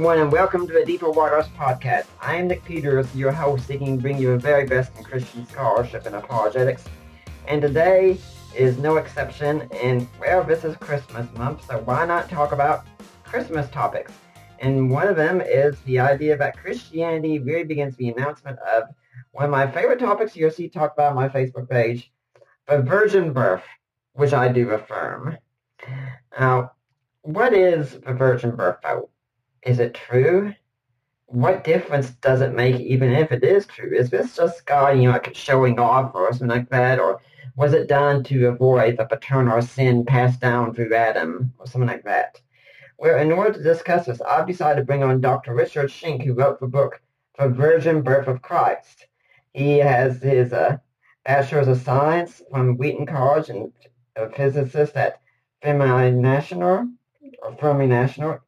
Everyone, and welcome to the Deeper Waters podcast. I am Nick Peters, your host, seeking to bring you the very best in Christian scholarship and apologetics. And today is no exception. And well, this is Christmas month, so why not talk about Christmas topics? And one of them is the idea that Christianity really begins the announcement of one of my favorite topics you'll see talked about on my Facebook page, the virgin birth, which I do affirm. Now, what is the virgin birth, though? Is it true? What difference does it make even if it is true? Is this just God, you know, like showing off or something like that? Or was it done to avoid the paternal sin passed down through Adam or something like that? Well, in order to discuss this, I've decided to bring on Dr. Richard Shenk, who wrote the book The Virgin Birth of Christ. He has his uh, Bachelor's of Science from Wheaton College and a physicist at Fermi National, or Fermi National.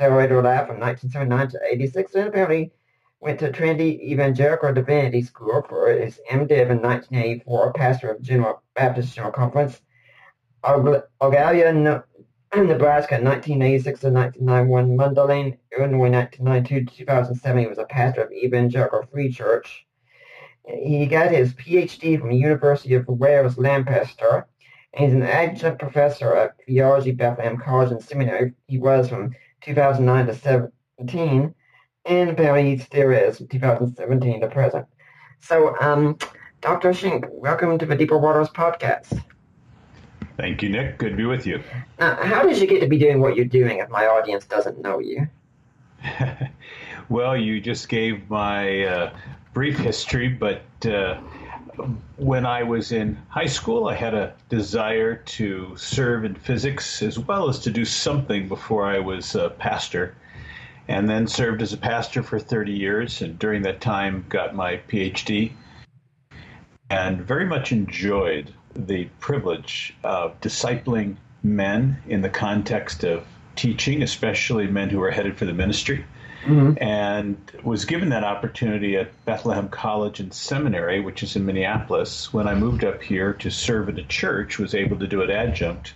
Accelerated lab from 1979 to 86, and apparently went to Trinity Evangelical Divinity School for his MDiv in 1984, pastor of General Baptist General Conference, Ogallala, Ne- Nebraska, 1986 to 1991, Mundelein, Illinois, 1992 to 2007. He was a pastor of Evangelical Free Church. He got his PhD from the University of Wales, Lancaster, and he's an adjunct professor at Theology Bethlehem College and Seminary. He was from 2009 to 17, and he still 2017 to present. So, um, Dr. Shenk, welcome to the Deeper Waters podcast. Thank you, Nick. Good to be with you. Now, how did you get to be doing what you're doing if my audience doesn't know you? well, you just gave my uh, brief history, but uh, when I was in high school, I had a desire to serve in physics as well as to do something before I was a pastor. And then served as a pastor for 30 years, and during that time got my PhD. And very much enjoyed the privilege of discipling men in the context of teaching, especially men who are headed for the ministry. Mm-hmm. and was given that opportunity at Bethlehem College and Seminary, which is in Minneapolis. When I moved up here to serve at a church, was able to do it adjunct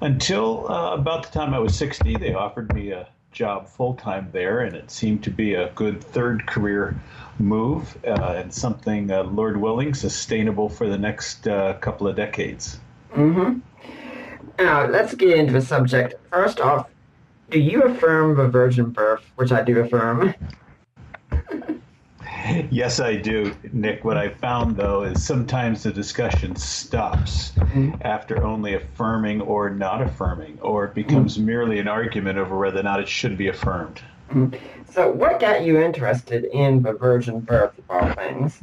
until uh, about the time I was 60. They offered me a job full time there, and it seemed to be a good third career move uh, and something, uh, Lord willing, sustainable for the next uh, couple of decades. Mm-hmm. Now, let's get into the subject. First off, do you affirm the virgin birth, which I do affirm? Yes, I do, Nick. What I found though is sometimes the discussion stops Mhm. after only affirming or not affirming, or it becomes merely an argument over whether or not it should be affirmed. So, what got you interested in the virgin birth of all things?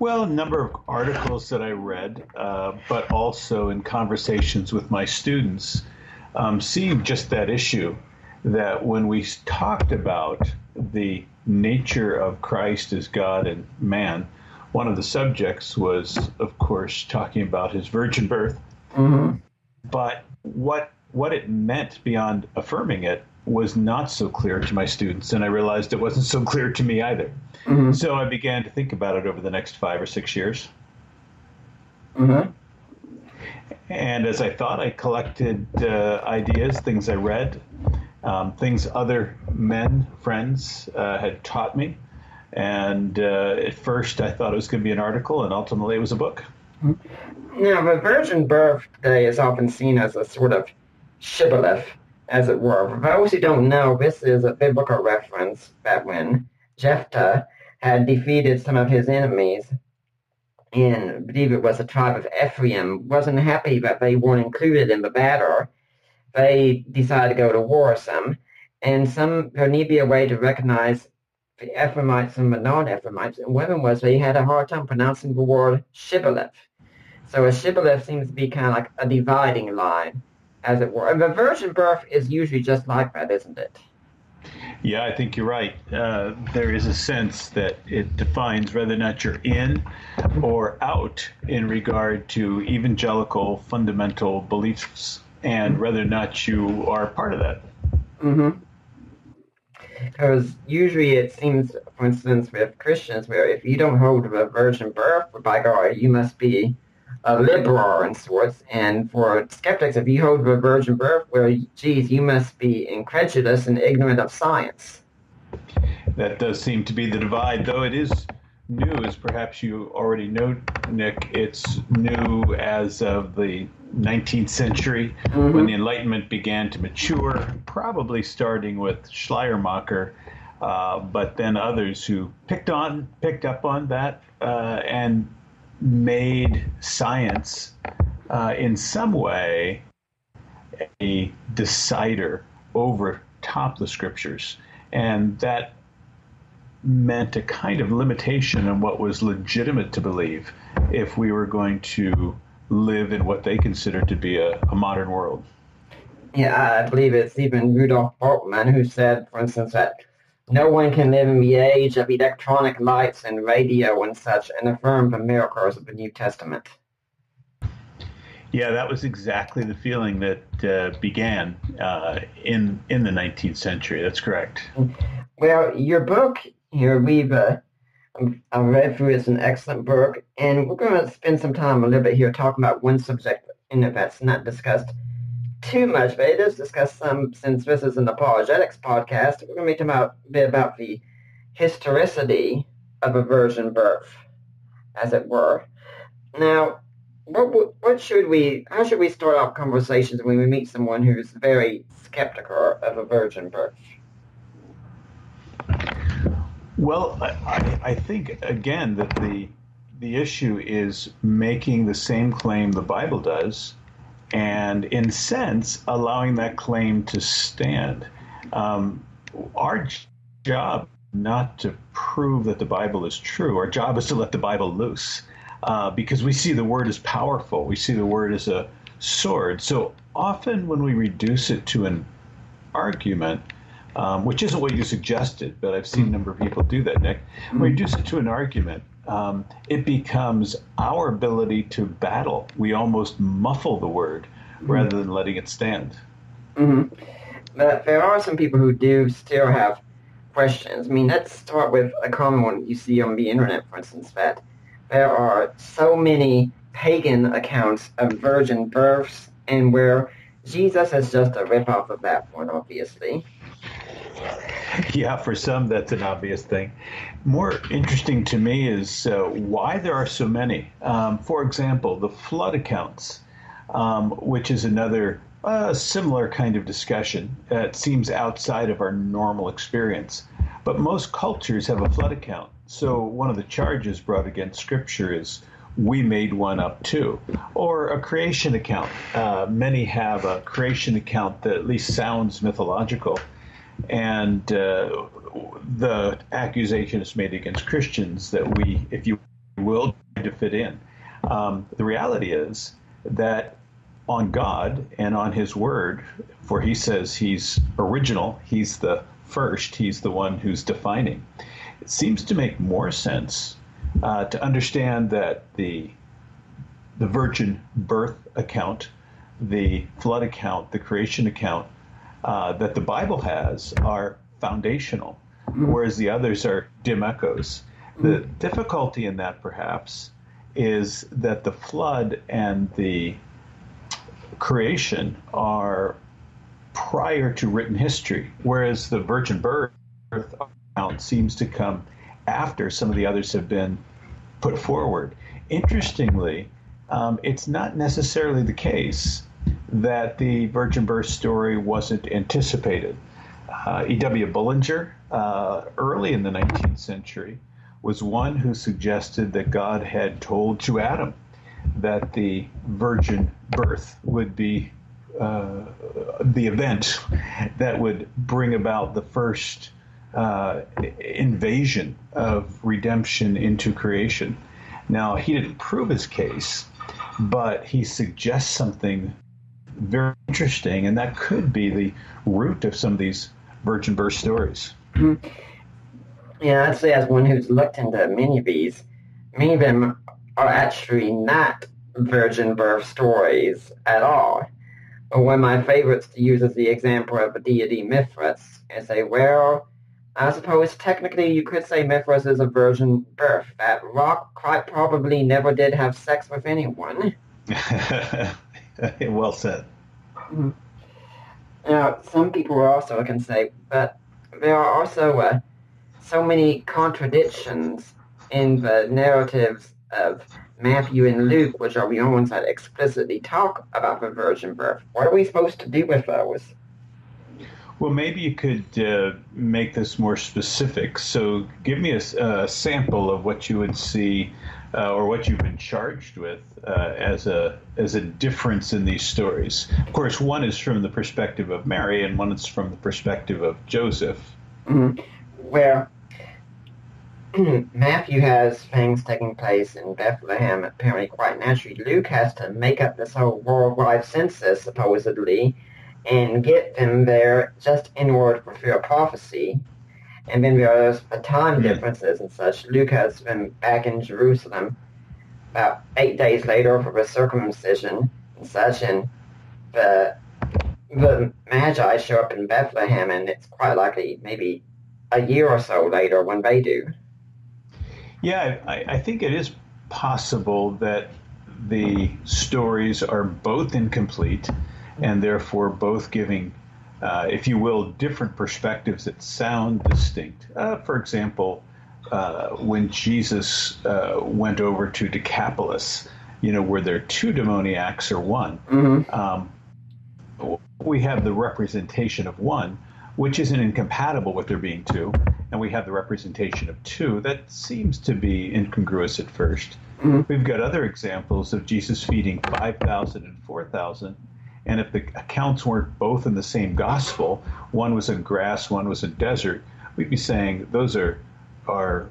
Well, a number of articles that I read, uh, but also in conversations with my students, um, seeing just that issue that when we talked about the nature of Christ as God and man, one of the subjects was, of course, talking about his virgin birth. Mm-hmm. But what what it meant beyond affirming it was not so clear to my students, and I realized it wasn't so clear to me either. Mm-hmm. So I began to think about it over the next five or six years. Mm-hmm. And as I thought, I collected uh, ideas, things I read, um, things other men, friends uh, had taught me. And uh, at first, I thought it was going to be an article, and ultimately, it was a book. Now, the virgin birth today is often seen as a sort of shibboleth, as it were. For those who don't know, this is a biblical reference that when Jephthah had defeated some of his enemies, and I believe it was the tribe of Ephraim, wasn't happy that they weren't included in the battle. They decided to go to war with them. And some there need to be a way to recognize the Ephraimites and the non-Ephraimites. And one of them was they had a hard time pronouncing the word shibboleth. So a shibboleth seems to be kind of like a dividing line, as it were. And the virgin birth is usually just like that, isn't it? Yeah, I think you're right. Uh, there is a sense that it defines whether or not you're in or out in regard to evangelical fundamental beliefs and whether or not you are part of that. Mm-hmm. Because usually it seems, for instance, with Christians, where if you don't hold the virgin birth, by God, you must be a liberal in sorts. And for skeptics, if you hold the virgin birth, well, geez, you must be incredulous and ignorant of science. That does seem to be the divide, though it is new, as perhaps you already know, Nick. It's new as of the 19th century mm-hmm. when the Enlightenment began to mature, probably starting with Schleiermacher. Uh, but then others who picked on, picked up on that, uh, and made science uh, in some way a decider over top the scriptures. And that meant a kind of limitation on what was legitimate to believe if we were going to live in what they considered to be a, a modern world. Yeah, I believe it's even Rudolf Bultmann who said, for instance, that no one can live in the age of electronic lights and radio and such and affirm the miracles of the New Testament. Yeah, that was exactly the feeling that uh, began uh, in in the 19th century. That's correct. Well, your book here, we've uh, I read through. It's an excellent book, and we're going to spend some time a little bit here talking about one subject in it that's not discussed too much, but it does discuss some, since this is an apologetics podcast, we're going to be talking about, a bit about the historicity of a virgin birth, as it were. Now, what, what should we, how should we start off conversations when we meet someone who's very skeptical of a virgin birth? Well, I, I think, again, that the, the issue is making the same claim the Bible does, and in sense allowing that claim to stand. Um, our job not to prove that the Bible is true. Our job is to let the Bible loose uh, because we see the word as powerful. We see the word as a sword. So often when we reduce it to an argument, um, which isn't what you suggested, but I've seen a number of people do that, Nick, we reduce it to an argument um, it becomes our ability to battle. We almost muffle the word mm-hmm. rather than letting it stand. Mm-hmm. But there are some people who do still have questions. I mean, let's start with a common one you see on the internet, for instance, that there are so many pagan accounts of virgin births and where Jesus is just a ripoff of that one, obviously. Yeah, for some, that's an obvious thing. More interesting to me is uh, why there are so many. Um, for example, the flood accounts, um, which is another uh, similar kind of discussion that seems outside of our normal experience. But most cultures have a flood account. So one of the charges brought against Scripture is we made one up too. Or a creation account. Uh, many have a creation account that at least sounds mythological and uh, the accusation is made against Christians that we, if you will, to fit in. Um, the reality is that on God and on His Word, for He says He's original, He's the first, He's the one who's defining. It seems to make more sense uh, to understand that the the virgin birth account, the flood account, the creation account uh, that the Bible has are foundational, mm-hmm. whereas the others are dim echoes. The mm-hmm. difficulty in that, perhaps, is that the flood and the creation are prior to written history, whereas the virgin birth account seems to come after some of the others have been put forward. Interestingly, um, it's not necessarily the case that the virgin birth story wasn't anticipated. Uh, E.W. Bullinger, uh, early in the 19th century, was one who suggested that God had told to Adam that the virgin birth would be uh, the event that would bring about the first uh, invasion of redemption into creation. Now, he didn't prove his case, but he suggests something very interesting, and that could be the root of some of these virgin birth stories. Mm-hmm. Yeah, I'd say as one who's looked into many of these, many of them are actually not virgin birth stories at all. But one of my favorites to use as the example of a deity Mithras and say, well, I suppose technically you could say Mithras is a virgin birth. That rock quite probably never did have sex with anyone. well said. Now, some people also can say, but there are also uh, so many contradictions in the narratives of Matthew and Luke, which are the only ones that explicitly talk about the virgin birth. What are we supposed to do with those? Well, maybe you could uh, make this more specific. So, give me a, a sample of what you would see, uh, or what you've been charged with uh, as a as a difference in these stories. Of course, one is from the perspective of Mary, and one is from the perspective of Joseph. Mm-hmm. Where Matthew has things taking place in Bethlehem, apparently quite naturally. Luke has to make up this whole worldwide census, supposedly, and get them there just in order to fulfill prophecy. And then there's the time hmm. differences and such. Luke has been back in Jerusalem about eight days later for the circumcision and such, and the the Magi show up in Bethlehem, and it's quite likely maybe a year or so later when they do. Yeah, I, I think it is possible that the stories are both incomplete and therefore both giving, uh, if you will, different perspectives that sound distinct. Uh, for example, uh, when Jesus uh, went over to Decapolis, you know, were there two demoniacs or one? Mm-hmm. Um, we have the representation of one, which isn't incompatible with there being two, and we have the representation of two. That seems to be incongruous at 1st we mm-hmm. We've got other examples of Jesus feeding 5,000 and 4,000. And if the accounts weren't both in the same gospel, one was in grass, one was in desert, we'd be saying those are are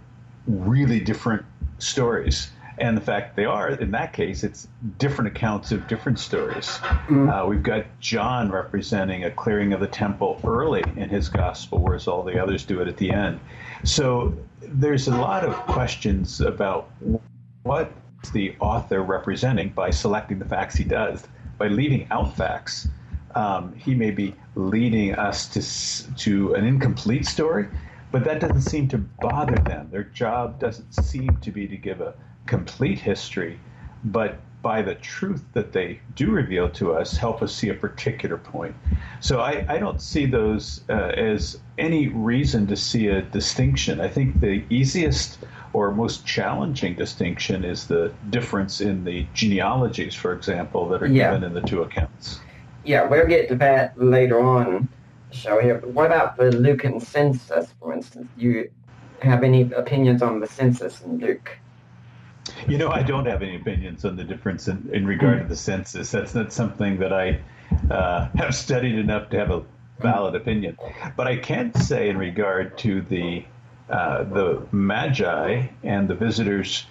really different stories. And the fact they are, in that case, it's different accounts of different stories. Mm-hmm. Uh, we've got John representing a clearing of the temple early in his gospel, whereas all the others do it at the end. So there's a lot of questions about what the author representing by selecting the facts he does. By leaving out facts, um, he may be leading us to to an incomplete story, but that doesn't seem to bother them. Their job doesn't seem to be to give a complete history, but by the truth that they do reveal to us, help us see a particular point. So I, I don't see those uh, as any reason to see a distinction. I think the easiest or most challenging distinction is the difference in the genealogies, for example, that are yeah. given in the two accounts. Yeah, we'll get to that later on show here. But what about the Lucan census, for instance? Do you have any opinions on the census in Luke? You know, I don't have any opinions on the difference in, in regard to the census. That's not something that I uh, have studied enough to have a valid opinion. But I can say, in regard to the uh, the magi and the visitors,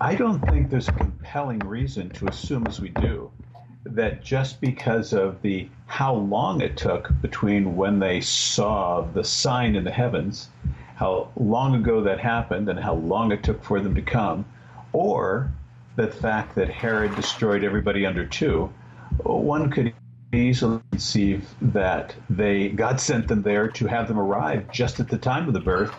I don't think there's a compelling reason to assume, as we do, that just because of the how long it took between when they saw the sign in the heavens, how long ago that happened, and how long it took for them to come, or the fact that Herod destroyed everybody under two, one could easily conceive that they God sent them there to have them arrive just at the time of the birth,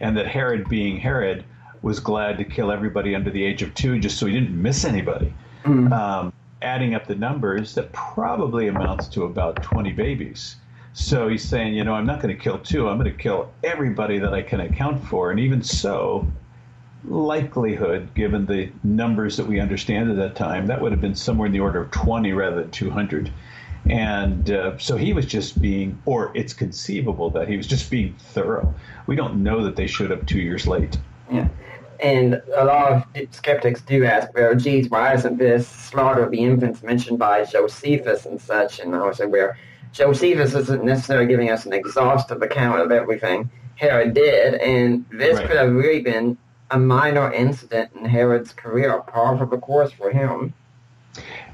and that Herod, being Herod, was glad to kill everybody under the age of two just so he didn't miss anybody. Mm. Um, adding up the numbers, that probably amounts to about 20 babies. So he's saying, you know, I'm not going to kill two. I'm going to kill everybody that I can account for. And even so, likelihood, given the numbers that we understand at that time, that would have been somewhere in the order of 20 rather than 200. And uh, so he was just being, or it's conceivable that he was just being thorough. We don't know that they showed up two years late. Yeah. And a lot of skeptics do ask, well, geez, why isn't this slaughter of the infants mentioned by Josephus and such? And I would say, well, Josephus isn't necessarily giving us an exhaustive account of everything Herod did, and this right. could have really been a minor incident in Herod's career, par for the course for him.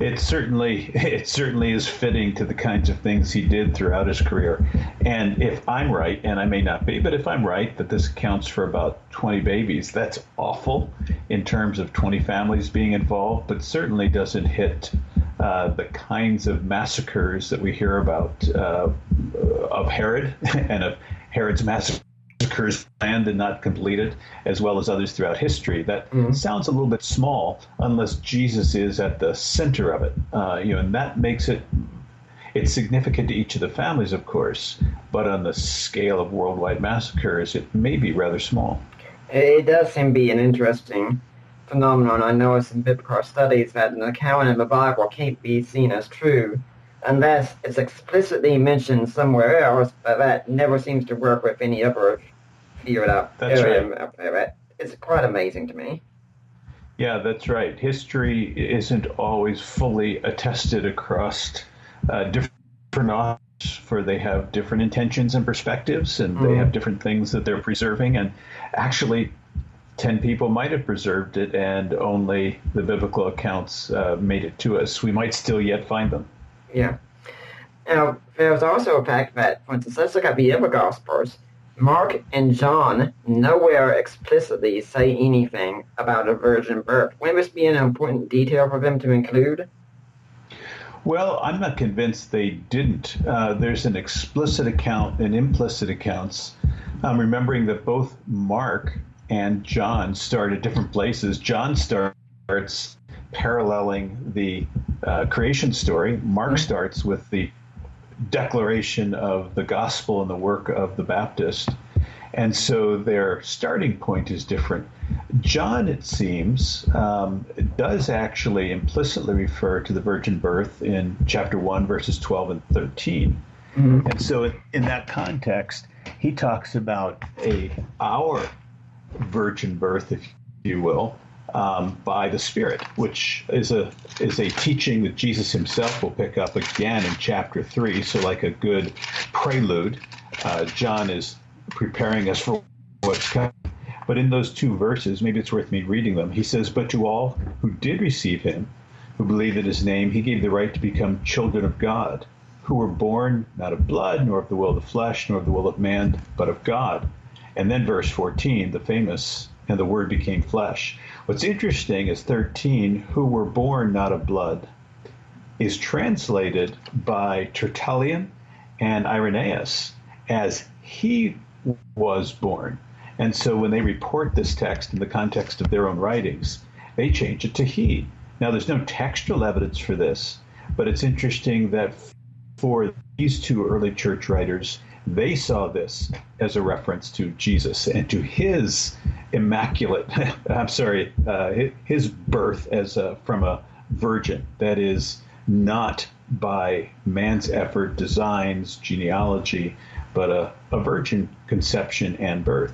It certainly it certainly is fitting to the kinds of things he did throughout his career. And if I'm right, and I may not be, but if I'm right that this accounts for about 20 babies, that's awful in terms of 20 families being involved, but certainly doesn't hit uh, the kinds of massacres that we hear about uh, of Herod and of Herod's massacre occurs planned and not completed, as well as others throughout history. That mm-hmm. sounds a little bit small unless Jesus is at the center of it. Uh, you know, and that makes it it's significant to each of the families, of course, but on the scale of worldwide massacres, it may be rather small. It does seem to be an interesting phenomenon. I know in biblical studies that an account in the Bible can't be seen as true unless it's explicitly mentioned somewhere else, but that never seems to work with any other field out that's right. It's quite amazing to me. Yeah, that's right. History isn't always fully attested across uh, different authors, for they have different intentions and perspectives, and mm. they have different things that they're preserving. And actually, 10 people might have preserved it, and only the biblical accounts uh, made it to us. We might still yet find them. Yeah. Now, there's also a fact that, for instance, let's look at the other Gospels. Mark and John nowhere explicitly say anything about a virgin birth. Wouldn't this be an important detail for them to include? Well, I'm not convinced they didn't. Uh, there's an explicit account and implicit accounts. I'm remembering that both Mark and John start at different places. John starts paralleling the uh, creation story. Mark mm-hmm. starts with the declaration of the gospel and the work of the Baptist. And so their starting point is different. John, it seems, um, does actually implicitly refer to the virgin birth in chapter 1, verses 12 and 13. Mm-hmm. And so, in, in that context, he talks about a our virgin birth, if you will, um, by the Spirit, which is a is a teaching that Jesus Himself will pick up again in chapter three. So, like a good prelude, uh, John is preparing us for what's coming. But in those two verses, maybe it's worth me reading them. He says, "But to all who did receive Him, who believed in His name, He gave the right to become children of God, who were born not of blood, nor of the will of the flesh, nor of the will of man, but of God." And then verse 14, the famous, and the Word became flesh. What's interesting is 13, who were born not of blood, is translated by Tertullian and Irenaeus as he was born. And so when they report this text in the context of their own writings, they change it to he. Now, there's no textual evidence for this, but it's interesting that for these two early church writers, they saw this as a reference to Jesus and to his immaculate, I'm sorry, uh, his birth as a, from a virgin. That is not by man's effort, designs, genealogy, but a, a virgin conception and birth.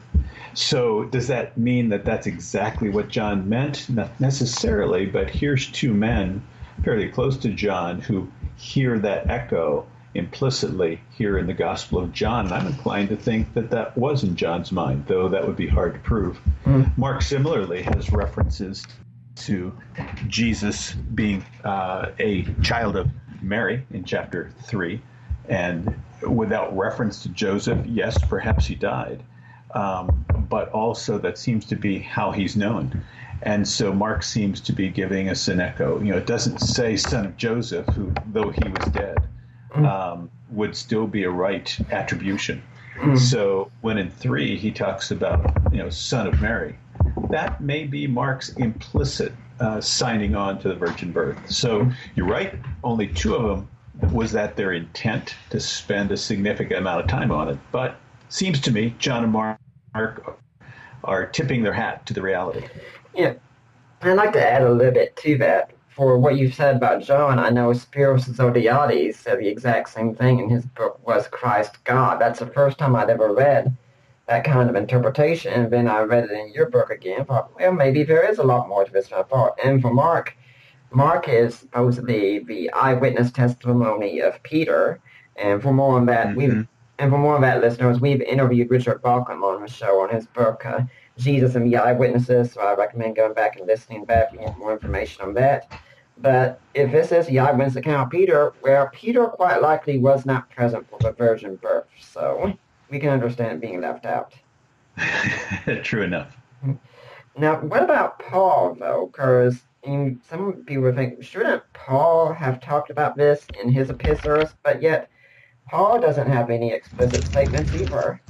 So, does that mean that that's exactly what John meant? Not necessarily, but here's two men fairly close to John who hear that echo implicitly here in the Gospel of John. I'm inclined to think that that was in John's mind, though that would be hard to prove. Mm. Mark similarly has references to Jesus being uh, a child of Mary in chapter 3. And without reference to Joseph, yes, perhaps he died. Um, but also that seems to be how he's known. And so Mark seems to be giving us an echo. You know, it doesn't say son of Joseph, who, though he was dead. Um, would still be a right attribution. Mm. So when in three he talks about you know son of Mary, that may be Mark's implicit uh, signing on to the virgin birth. So mm. you're right. Only two of them was that their intent to spend a significant amount of time on it. But seems to me John and Mark are tipping their hat to the reality. Yeah, I'd like to add a little bit to that for what you said about John, I know Spiros Zodhiates said the exact same thing in his book, Was Christ God? That's the first time I'd ever read that kind of interpretation. And then I read it in your book again. Thought, well, maybe there is a lot more to this than I thought. And for Mark, Mark is supposedly the eyewitness testimony of Peter. And for more on that, mm-hmm. we've and for more on that, listeners, we've interviewed Richard Bauckham on the show on his book uh, Jesus and the Eyewitnesses. So I recommend going back and listening back if you want more information on that. But if this is eyewitness account of Peter, well, Peter quite likely was not present for the virgin birth, so we can understand being left out. True enough. Now, what about Paul, though? Because some people think, shouldn't Paul have talked about this in his epistles? But yet, Paul doesn't have any explicit statements either.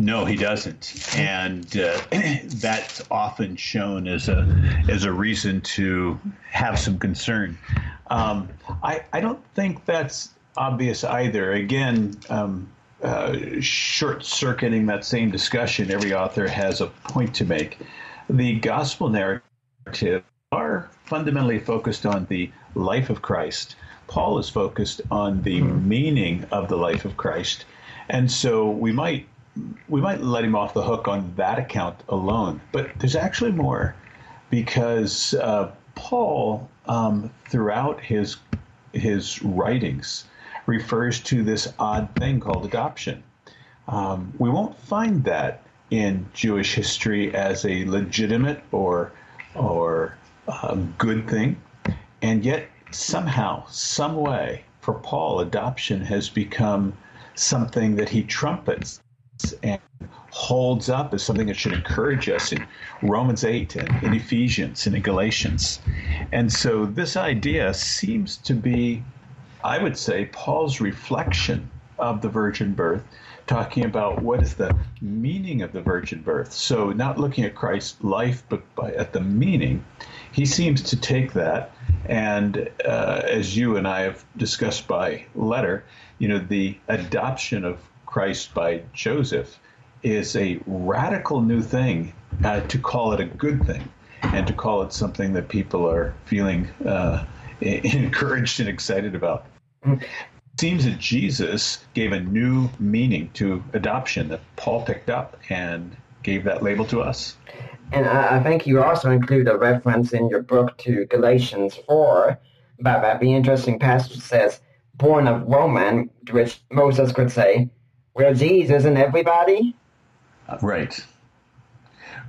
No, he doesn't, and uh, that's often shown as a as a reason to have some concern. Um, I I don't think that's obvious either. Again, um, uh, short circuiting that same discussion, every author has a point to make. The gospel narrative are fundamentally focused on the life of Christ. Paul is focused on the mm-hmm. meaning of the life of Christ, and so we might we might let him off the hook on that account alone. But there's actually more because uh, Paul, um, throughout his his writings, refers to this odd thing called adoption. Um, we won't find that in Jewish history as a legitimate or or uh, good thing, and yet somehow, some way, for Paul, adoption has become something that he trumpets and holds up as something that should encourage us in Romans 8 and in Ephesians and in Galatians. And so this idea seems to be, I would say, Paul's reflection of the virgin birth, talking about what is the meaning of the virgin birth. So not looking at Christ's life, but by, at the meaning. He seems to take that, and uh, as you and I have discussed by letter, you know, the adoption of Christ by Joseph is a radical new thing uh, to call it a good thing and to call it something that people are feeling uh, encouraged and excited about. It seems that Jesus gave a new meaning to adoption that Paul picked up and gave that label to us. And I think you also include a reference in your book to Galatians 4 about that the interesting passage says, born of woman, to which Moses could say, geez, isn't everybody? Right.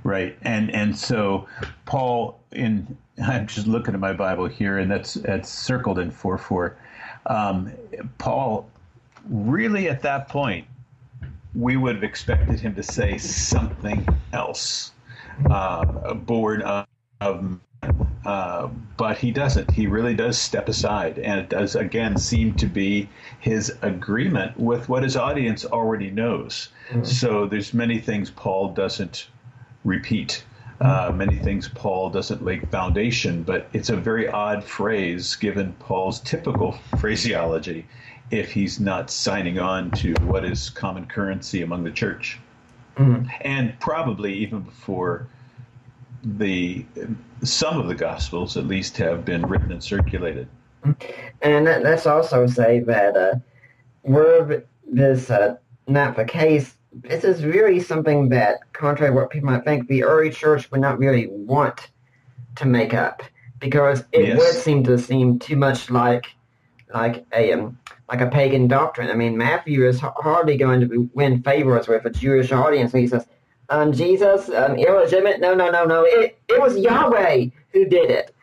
Right. And and so Paul in I'm just looking at my Bible here and that's that's circled in 4 4. Um, Paul really at that point we would have expected him to say something else. Uh, born of, of uh, but he doesn't. He really does step aside, and it does again seem to be his agreement with what his audience already knows. Mm-hmm. So there's many things Paul doesn't repeat. Uh, mm-hmm. many things Paul doesn't lay foundation, but it's a very odd phrase given Paul's typical phraseology if he's not signing on to what is common currency among the church. Mm-hmm. And probably even before the some of the gospels at least have been written and circulated. And let's also say that uh, were this uh, not the case, this is really something that, contrary to what people might think, the early church would not really want to make up because it yes. would seem to seem too much like like a um, like a pagan doctrine. I mean, Matthew is hardly going to win favors with a Jewish audience. He says, um, Jesus, um, illegitimate. No, no, no, no. It, it was Yahweh who did it.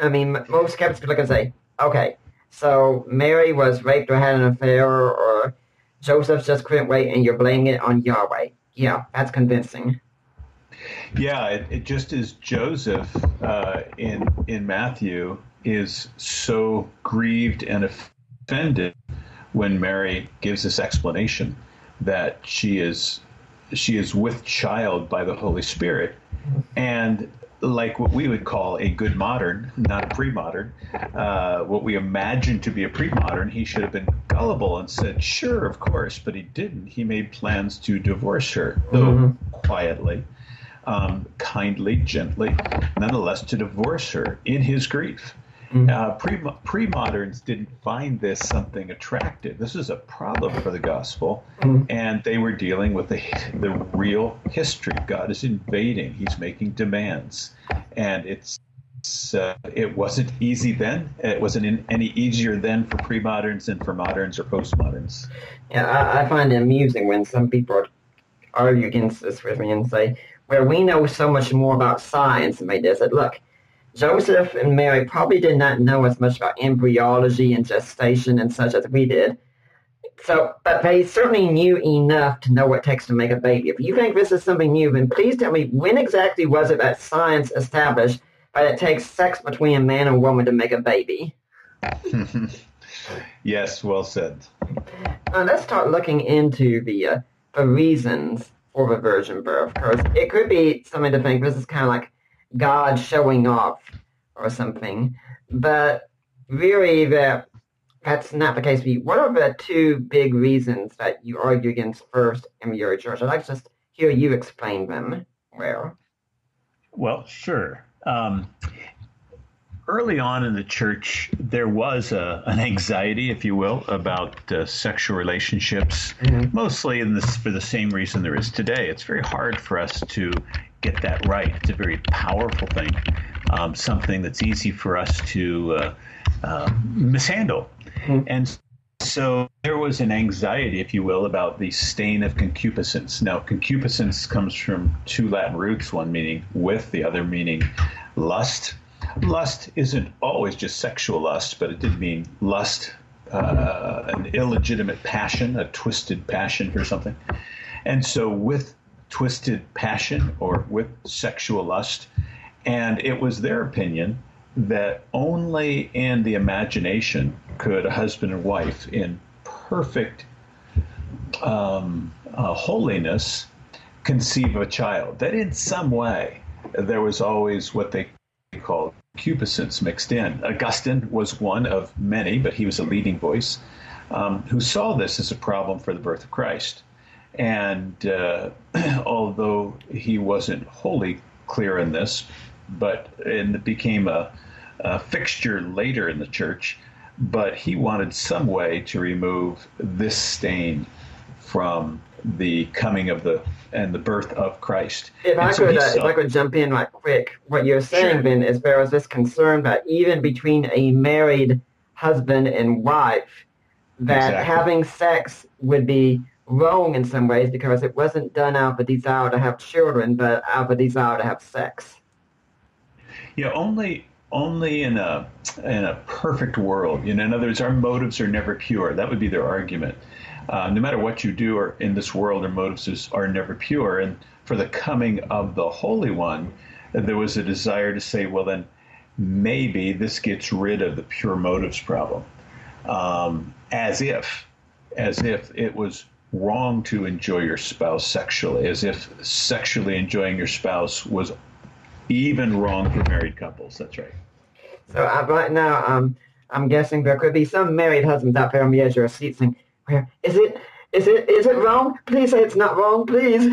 I mean, most skeptics look and say, okay, so Mary was raped or had an affair, or Joseph just couldn't wait, and you're blaming it on Yahweh. Yeah, that's convincing. Yeah, it, it just is Joseph uh, in in Matthew is so grieved and offended when Mary gives this explanation that she is she is with child by the Holy Spirit. And like what we would call a good modern, not a pre modern, uh, what we imagine to be a pre modern, he should have been gullible and said, sure, of course, but he didn't. He made plans to divorce her, though mm-hmm. quietly, um, kindly, gently, nonetheless, to divorce her in his grief. Mm-hmm. Uh, pre pre moderns didn't find this something attractive. This is a problem for the gospel, mm-hmm. and they were dealing with the the real history. God is invading. He's making demands, and it's. Uh, it wasn't easy then. It wasn't in, any easier then for pre-moderns than for moderns or postmoderns. Yeah, I, I find it amusing when some people argue against this with me and say, "Well, we know so much more about science," and they just said, "Look, Joseph and Mary probably did not know as much about embryology and gestation and such as we did. So, but they certainly knew enough to know what it takes to make a baby. If you think this is something new, then please tell me when exactly was it that science established that it takes sex between a man and woman to make a baby? yes, well said. Uh, let's start looking into the uh, the reasons for the virgin birth, because it could be something to think this is kind of like God showing off or something. But really, that that's not the case. What are the two big reasons that you argue against first your church? I'd like to just hear you explain them. Well, Well, sure. Um, early on in the church, there was a, an anxiety, if you will, about uh, sexual relationships, mm-hmm. mostly in this, for the same reason there is today. It's very hard for us to get that right. It's a very powerful thing, um, something that's easy for us to uh, uh, mishandle. Mm-hmm. And so there was an anxiety, if you will, about the stain of concupiscence. Now, concupiscence comes from two Latin roots, one meaning with, the other meaning lust. Lust isn't always just sexual lust, but it did mean lust, uh, an illegitimate passion, a twisted passion for something. And so, with twisted passion or with sexual lust. And it was their opinion that only in the imagination could a husband and wife, in perfect um, uh, holiness, conceive a child. That in some way there was always what they called concupiscence mixed in. Augustine was one of many, but he was a leading voice, um, who saw this as a problem for the birth of Christ. And uh, although he wasn't wholly clear in this, but and it became a, a fixture later in the church, but he wanted some way to remove this stain from the coming of the and the birth of Christ. If I so could, uh, if I could jump in right quick, what you're saying sure. then is there was this concern that even between a married husband and wife, that exactly. having sex would be wrong in some ways because it wasn't done out of a desire to have children, but out of a desire to have sex. Yeah, only only in a in a perfect world. You know, in other words, our motives are never pure. That would be their argument. Uh, no matter what you do or in this world, our motives are never pure. And for the coming of the Holy One, there was a desire to say, well, then maybe this gets rid of the pure motives problem, um, as if, as if it was wrong to enjoy your spouse sexually, as if sexually enjoying your spouse was even wrong for married couples. That's right. So uh, right now, um, I'm guessing there could be some married husbands out there on the edge of their seat saying, "Where is it? Is it is it wrong? Please say it's not wrong, please."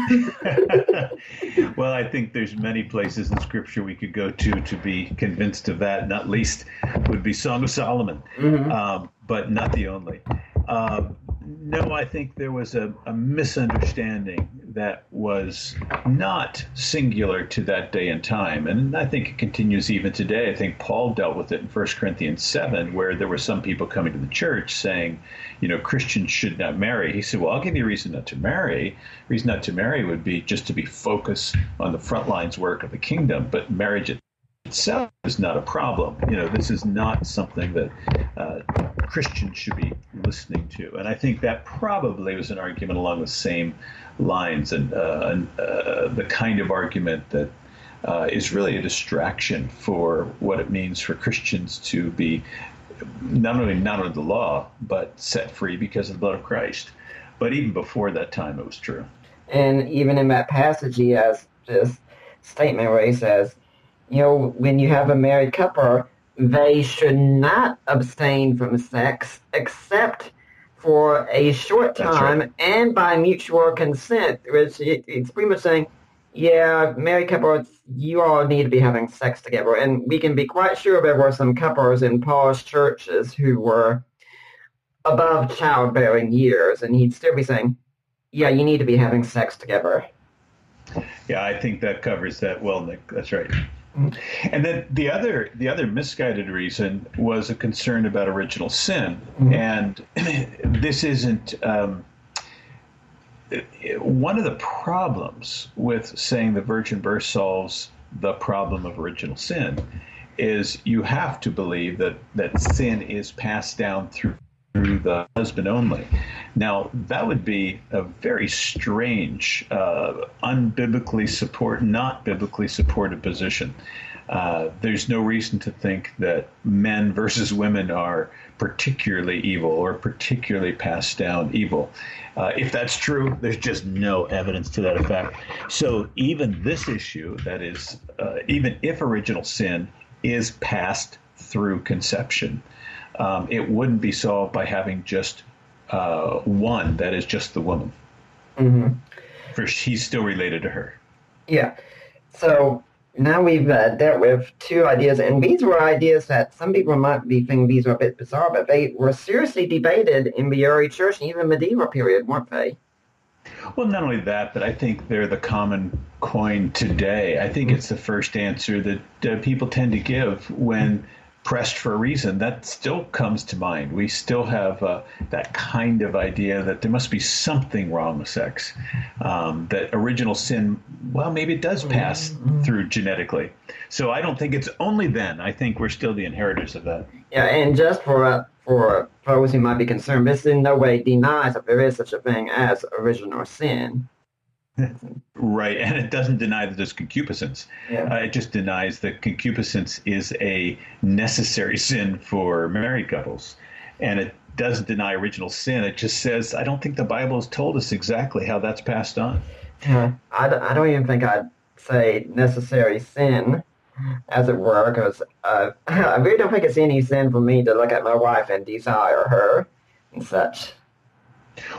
well, I think there's many places in Scripture we could go to to be convinced of that. Not least would be Song of Solomon, mm-hmm. um, but not the only. Um, no, I think there was a, a, misunderstanding that was not singular to that day and time. And I think it continues even today. I think Paul dealt with it in 1 Corinthians 7, where there were some people coming to the church saying, you know, Christians should not marry. He said, well, I'll give you a reason not to marry. Reason not to marry would be just to be focused on the front lines work of the kingdom, but marriage itself is not a problem. You know, this is not something that uh, Christians should be listening to. And I think that probably was an argument along the same lines and, uh, and uh, the kind of argument that uh, is really a distraction for what it means for Christians to be not only not under the law, but set free because of the blood of Christ. But even before that time, it was true. And even in that passage, he has this statement where he says, you know, when you have a married couple, they should not abstain from sex except for a short time right. and by mutual consent, which it's pretty much saying yeah, married couples, you all need to be having sex together. And we can be quite sure there were some couples in Paul's churches who were above childbearing years, and he'd still be saying, yeah, you need to be having sex together. Yeah, I think that covers that well, Nick. That's right. And then the other the other misguided reason was a concern about original sin, mm-hmm. and this isn't. Um, one of the problems with saying the virgin birth solves the problem of original sin is you have to believe that, that sin is passed down through through the husband only. Now, that would be a very strange, uh, unbiblically support, not biblically supported position. Uh, there's no reason to think that men versus women are particularly evil or particularly passed down evil. Uh, if that's true, there's just no evidence to that effect. So even this issue, that is, uh, even if original sin is passed through conception, um, it wouldn't be solved by having just uh, one, that is just the woman. Mm-hmm. For he's still related to her. Yeah. So now we've uh, dealt with two ideas, and these were ideas that some people might be thinking these are a bit bizarre, but they were seriously debated in the early church and even medieval period, weren't they? Well, not only that, but I think they're the common coin today. I think it's the first answer that uh, people tend to give when pressed for a reason, that still comes to mind. We still have uh, that kind of idea that there must be something wrong with sex. Um, that original sin, well, maybe it does pass mm-hmm. through genetically. So I don't think it's only then. I think we're still the inheritors of that. Yeah, and just for uh, for those who might be concerned, this in no way denies that there is such a thing as original sin. Right, and it doesn't deny that there's concupiscence. Yeah. Uh, it just denies that concupiscence is a necessary sin for married couples, and it doesn't deny original sin. It just says, I don't think the Bible has told us exactly how that's passed on. Yeah, I, I don't even think I'd say necessary sin, as it were, because uh, I really don't think it's any sin for me to look at my wife and desire her and such.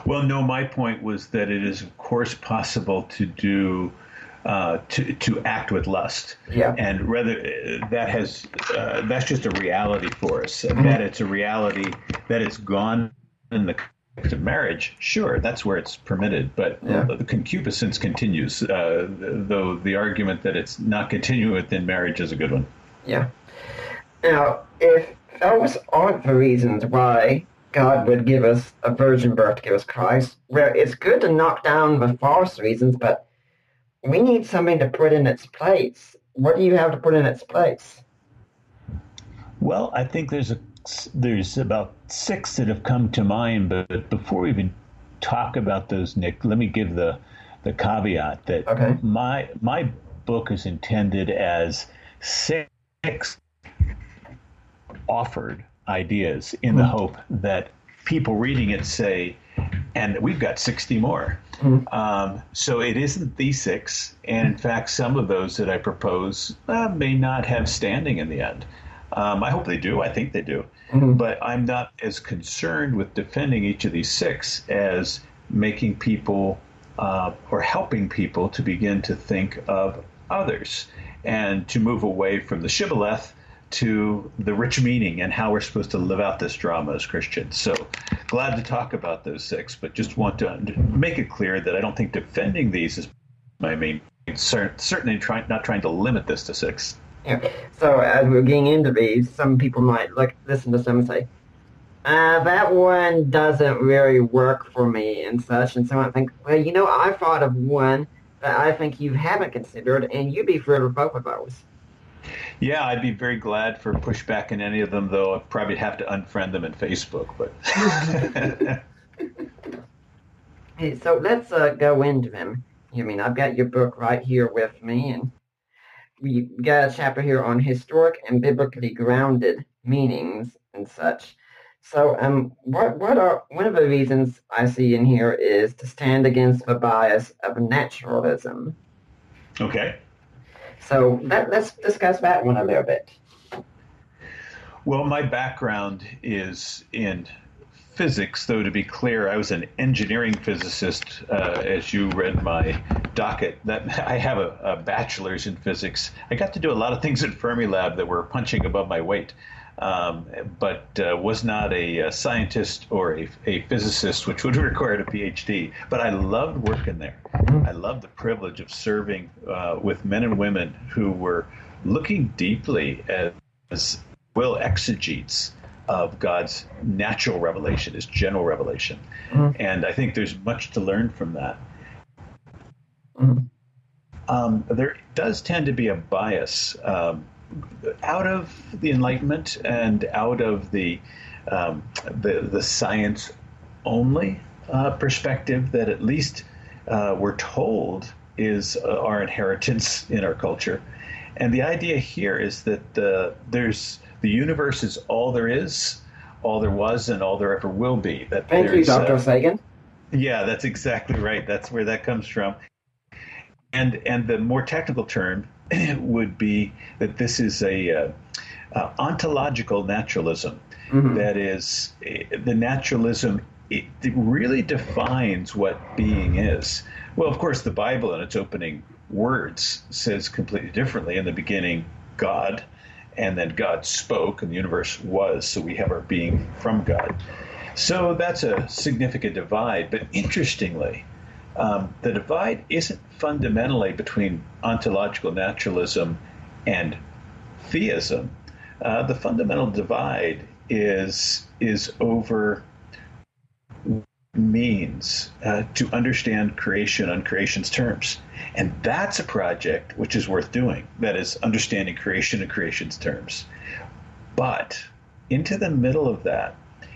Well, no, my point was that it is, of course, possible to do. Uh, to to act with lust, yeah, and rather uh, that has uh, that's just a reality for us. Mm-hmm. That it's a reality that it's gone in the context of marriage. Sure, that's where it's permitted, but yeah. the concupiscence continues. Uh, though the argument that it's not continuing within marriage is a good one. Yeah. Now, if those aren't the reasons why God would give us a virgin birth to give us Christ, where it's good to knock down the false reasons, but we need something to put in its place. What do you have to put in its place? Well, I think there's a there's about six that have come to mind, but before we even talk about those, Nick, let me give the the caveat that okay. my my book is intended as six offered ideas in the hmm. hope that people reading it say, and we've got 60 more. Mm. Um, so it isn't the six. And in fact, some of those that I propose uh, may not have standing in the end. Um, I hope they do. I think they do. Mm-hmm. But I'm not as concerned with defending each of these six as making people uh, or helping people to begin to think of others and to move away from the shibboleth to the rich meaning and how we're supposed to live out this drama as Christians. So glad to talk about those six, but just want to make it clear that I don't think defending these is my main. Certainly, trying not trying to limit this to six. Yeah. So as we're getting into these, some people might look listen to some and say, uh, "That one doesn't really work for me," and such, and someone think, "Well, you know, I thought of one that I think you haven't considered, and you'd be thrilled with both of those." Yeah, I'd be very glad for pushback in any of them, though I'd probably have to unfriend them in Facebook. But hey, so let's uh, go into them. I mean, I've got your book right here with me, and we got a chapter here on historic and biblically grounded meanings and such. So, um, what what are one of the reasons I see in here is to stand against the bias of naturalism. Okay. So let, us discuss that one a little bit. Well, my background is in physics, though to be clear, I was an engineering physicist. Uh, as you read my docket, that I have a, a, bachelor's in physics. I got to do a lot of things at Fermilab that were punching above my weight, um, but uh, was not a, a, scientist or a, a physicist, which would have required a PhD. But I loved working there. Mm-hmm. I loved the privilege of serving uh, with men and women who were looking deeply as well exegetes of God's natural revelation, His general revelation. Mm-hmm. And I think there's much to learn from that. Mm-hmm. Um, there does tend to be a bias um, out of the Enlightenment and out of the um, the, the science only uh, perspective that at least uh, we're told is uh, our inheritance in our culture. And the idea here is that uh, there's the universe is all there is, all there was, and all there ever will be. That Thank you, Dr. Uh, Sagan. Yeah, that's exactly right. That's where that comes from. And and the more technical term would be that this is a uh, uh, ontological naturalism. Mm-hmm. That is, eh, the naturalism it, it really defines what being is. Well, of course, the Bible in its opening words says completely differently. In the beginning, God, and then God spoke, and the universe was. So we have our being from God. So that's a significant divide. But interestingly, um, the divide isn't fundamentally between ontological naturalism and theism. Uh, the fundamental divide is is over means uh, to understand creation on creation's terms. And that's a project which is worth doing. That is, understanding creation in creation's terms. But into the middle of that,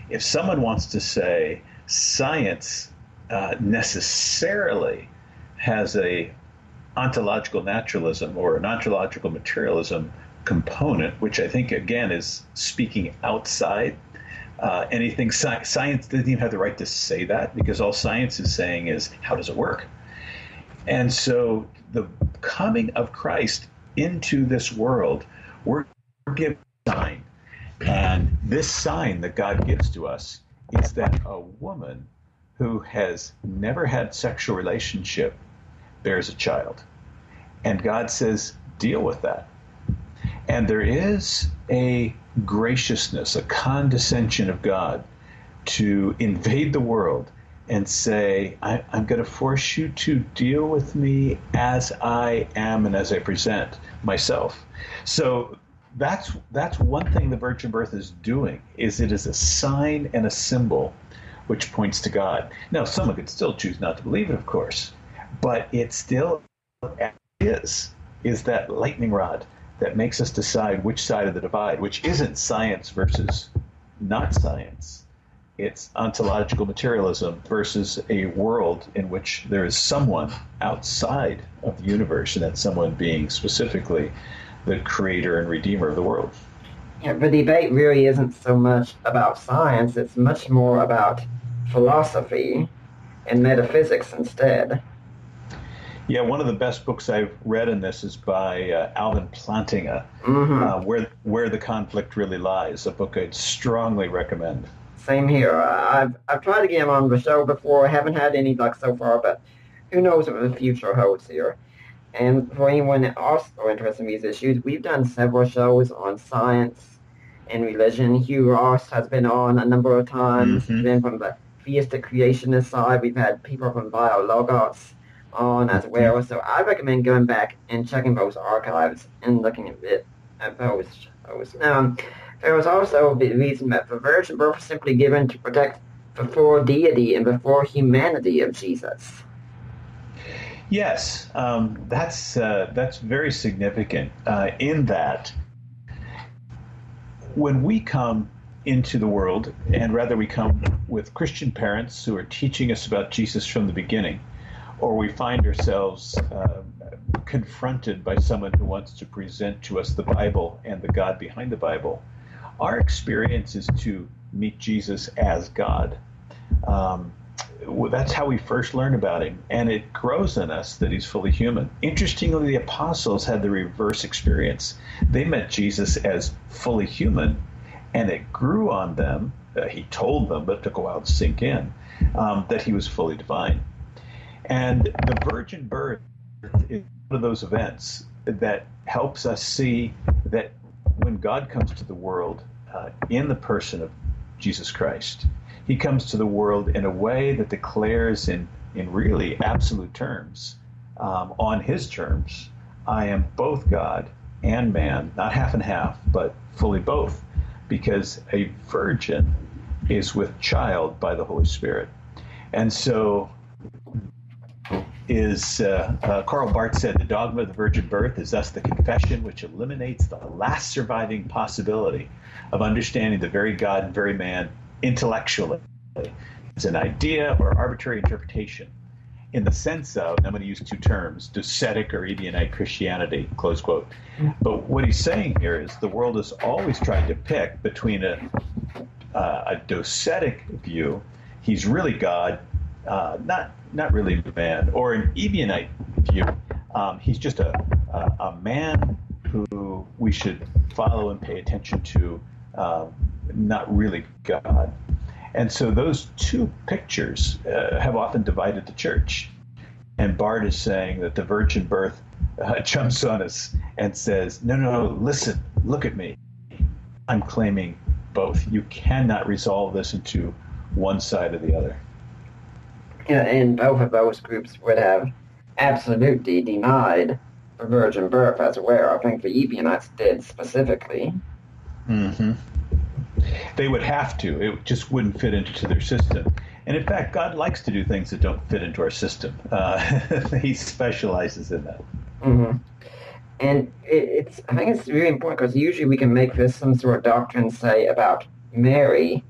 if someone wants to say science uh, necessarily has a ontological naturalism or an ontological materialism component, which I think again is speaking outside uh, anything. Sci- science doesn't even have the right to say that because all science is saying is how does it work? And so the coming of Christ into this world, we're given a sign. And this sign that God gives to us is that a woman who has never had sexual relationship bears a child. And God says, deal with that. And there is a graciousness, a condescension of God to invade the world and say, I, am going to force you to deal with me as I am and as I present myself. So that's that's one thing the virgin birth is doing is it is a sign and a symbol which points to God. Now someone could still choose not to believe it, of course, but it still is is that lightning rod that makes us decide which side of the divide, which isn't science versus not science. It's ontological materialism versus a world in which there is someone outside of the universe, and that someone being specifically the creator and redeemer of the world. Yeah, the debate really isn't so much about science, it's much more about philosophy and metaphysics instead. Yeah, one of the best books I've read in this is by uh, Alvin Plantinga, mm-hmm. uh, where where the conflict really lies. A book I'd strongly recommend. Same here. I've I've tried to get him on the show before. I haven't had any luck so far, but who knows what the future holds here. And for anyone also interested in these issues, we've done several shows on science and religion. Hugh Ross has been on a number of times. Mm-hmm. Been from the theistic creationist side. We've had people from BioLogos on as well. So I recommend going back and checking those archives and looking a bit at those shows. Now, there was also the reason that the virgin birth was simply given to protect the full deity and the full humanity of Jesus. Yes, um, that's uh, that's very significant. Uh, in that, when we come into the world, and rather we come with Christian parents who are teaching us about Jesus from the beginning, or we find ourselves uh, confronted by someone who wants to present to us the Bible and the God behind the Bible, our experience is to meet Jesus as God. Um, that's how we first learn about him, and it grows in us that he's fully human. Interestingly, the apostles had the reverse experience. They met Jesus as fully human, and it grew on them uh, he told them, but it took a while to sink in, um, that he was fully divine. And the virgin birth is one of those events that helps us see that when God comes to the world uh, in the person of Jesus Christ, he comes to the world in a way that declares in, in really absolute terms, um, on his terms, I am both God and man, not half and half, but fully both, because a virgin is with child by the Holy Spirit. And so is uh, uh, Karl Barth said the dogma of the virgin birth is thus the confession which eliminates the last surviving possibility of understanding the very God and very man intellectually as an idea or arbitrary interpretation in the sense of, I'm going to use two terms, docetic or Ebionite Christianity, close quote. But what he's saying here is the world is always trying to pick between a, uh, a docetic view, he's really God, uh, not not really man, or an Ebionite view, um, he's just a, a, a, man who we should follow and pay attention to, um, not really God. And so those two pictures uh, have often divided the church. And Barth is saying that the virgin birth uh, jumps on us and says, no, no, no, listen, look at me. I'm claiming both. You cannot resolve this into one side or the other. Yeah, and both of those groups would have absolutely denied the virgin birth as well. I think the Ebionites did specifically. Mm-hmm. They would have to. It just wouldn't fit into their system. And in fact, God likes to do things that don't fit into our system. Uh, he specializes in that. Mm-hmm. And it, it's, I think it's really important because usually we can make this some sort of doctrine, say, about Mary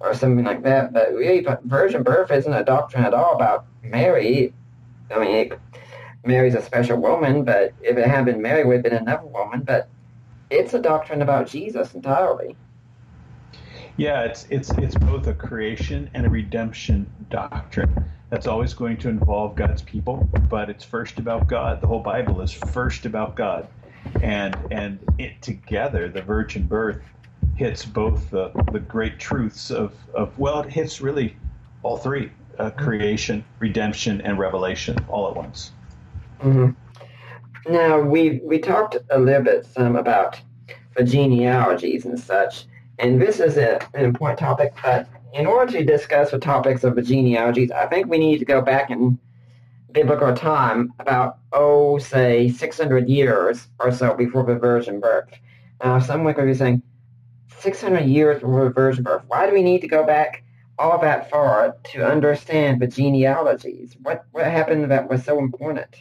or something like that. But really, virgin birth isn't a doctrine at all about Mary. I mean, it, Mary's a special woman, but if it had been Mary, it would have been another woman. But it's a doctrine about Jesus entirely. Yeah, it's it's it's both a creation and a redemption doctrine. That's always going to involve God's people, but it's first about God. The whole Bible is first about God, and and it together, the virgin birth hits both the the great truths of of well, it hits really all three: uh, creation, redemption, and revelation all at once. Mm-hmm. Now we we talked a little bit some about the genealogies and such. And this is a, an important topic, but in order to discuss the topics of the genealogies, I think we need to go back in biblical time about, oh, say, 600 years or so before the virgin birth. Now, some would be saying, 600 years before the virgin birth. Why do we need to go back all that far to understand the genealogies? What, what happened that was so important?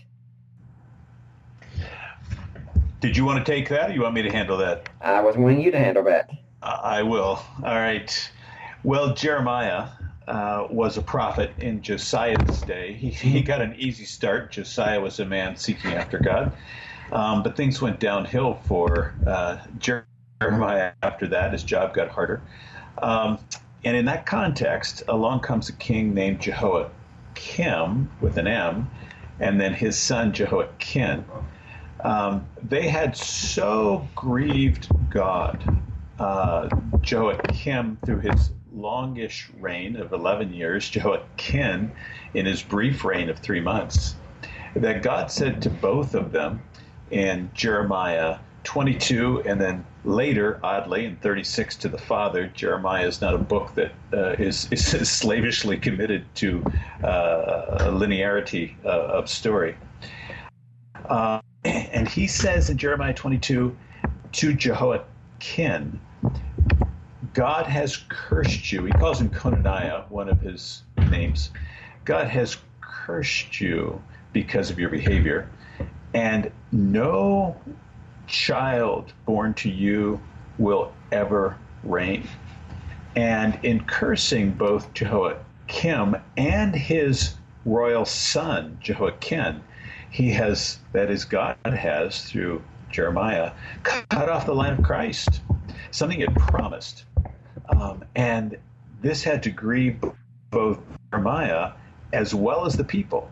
Did you want to take that, or you want me to handle that? I was wanting you to handle that. I will. All right. Well, Jeremiah uh, was a prophet in Josiah's day. He, he got an easy start. Josiah was a man seeking after God. Um, but things went downhill for uh, Jeremiah after that. His job got harder. Um, and in that context, along comes a king named Jehoiakim with an M, and then his son Jehoiachin. Um, they had so grieved God uh, Jehoiakim through his longish reign of 11 years, Jehoiachin in his brief reign of three months, that God said to both of them in Jeremiah 22 and then later, oddly, in 36 to the Father, Jeremiah is not a book that uh, is is, slavishly committed to uh, linearity uh, of story. Uh, and he says in Jeremiah 22 to Jehoiachin, God has cursed you. He calls him Conaniah, one of his names. God has cursed you because of your behavior, and no child born to you will ever reign. And in cursing both Jehoiakim and his royal son, Jehoiachin, he has, that is, God has, through Jeremiah, cut off the line of Christ, something it promised. Um, and this had to grieve both Jeremiah as well as the people.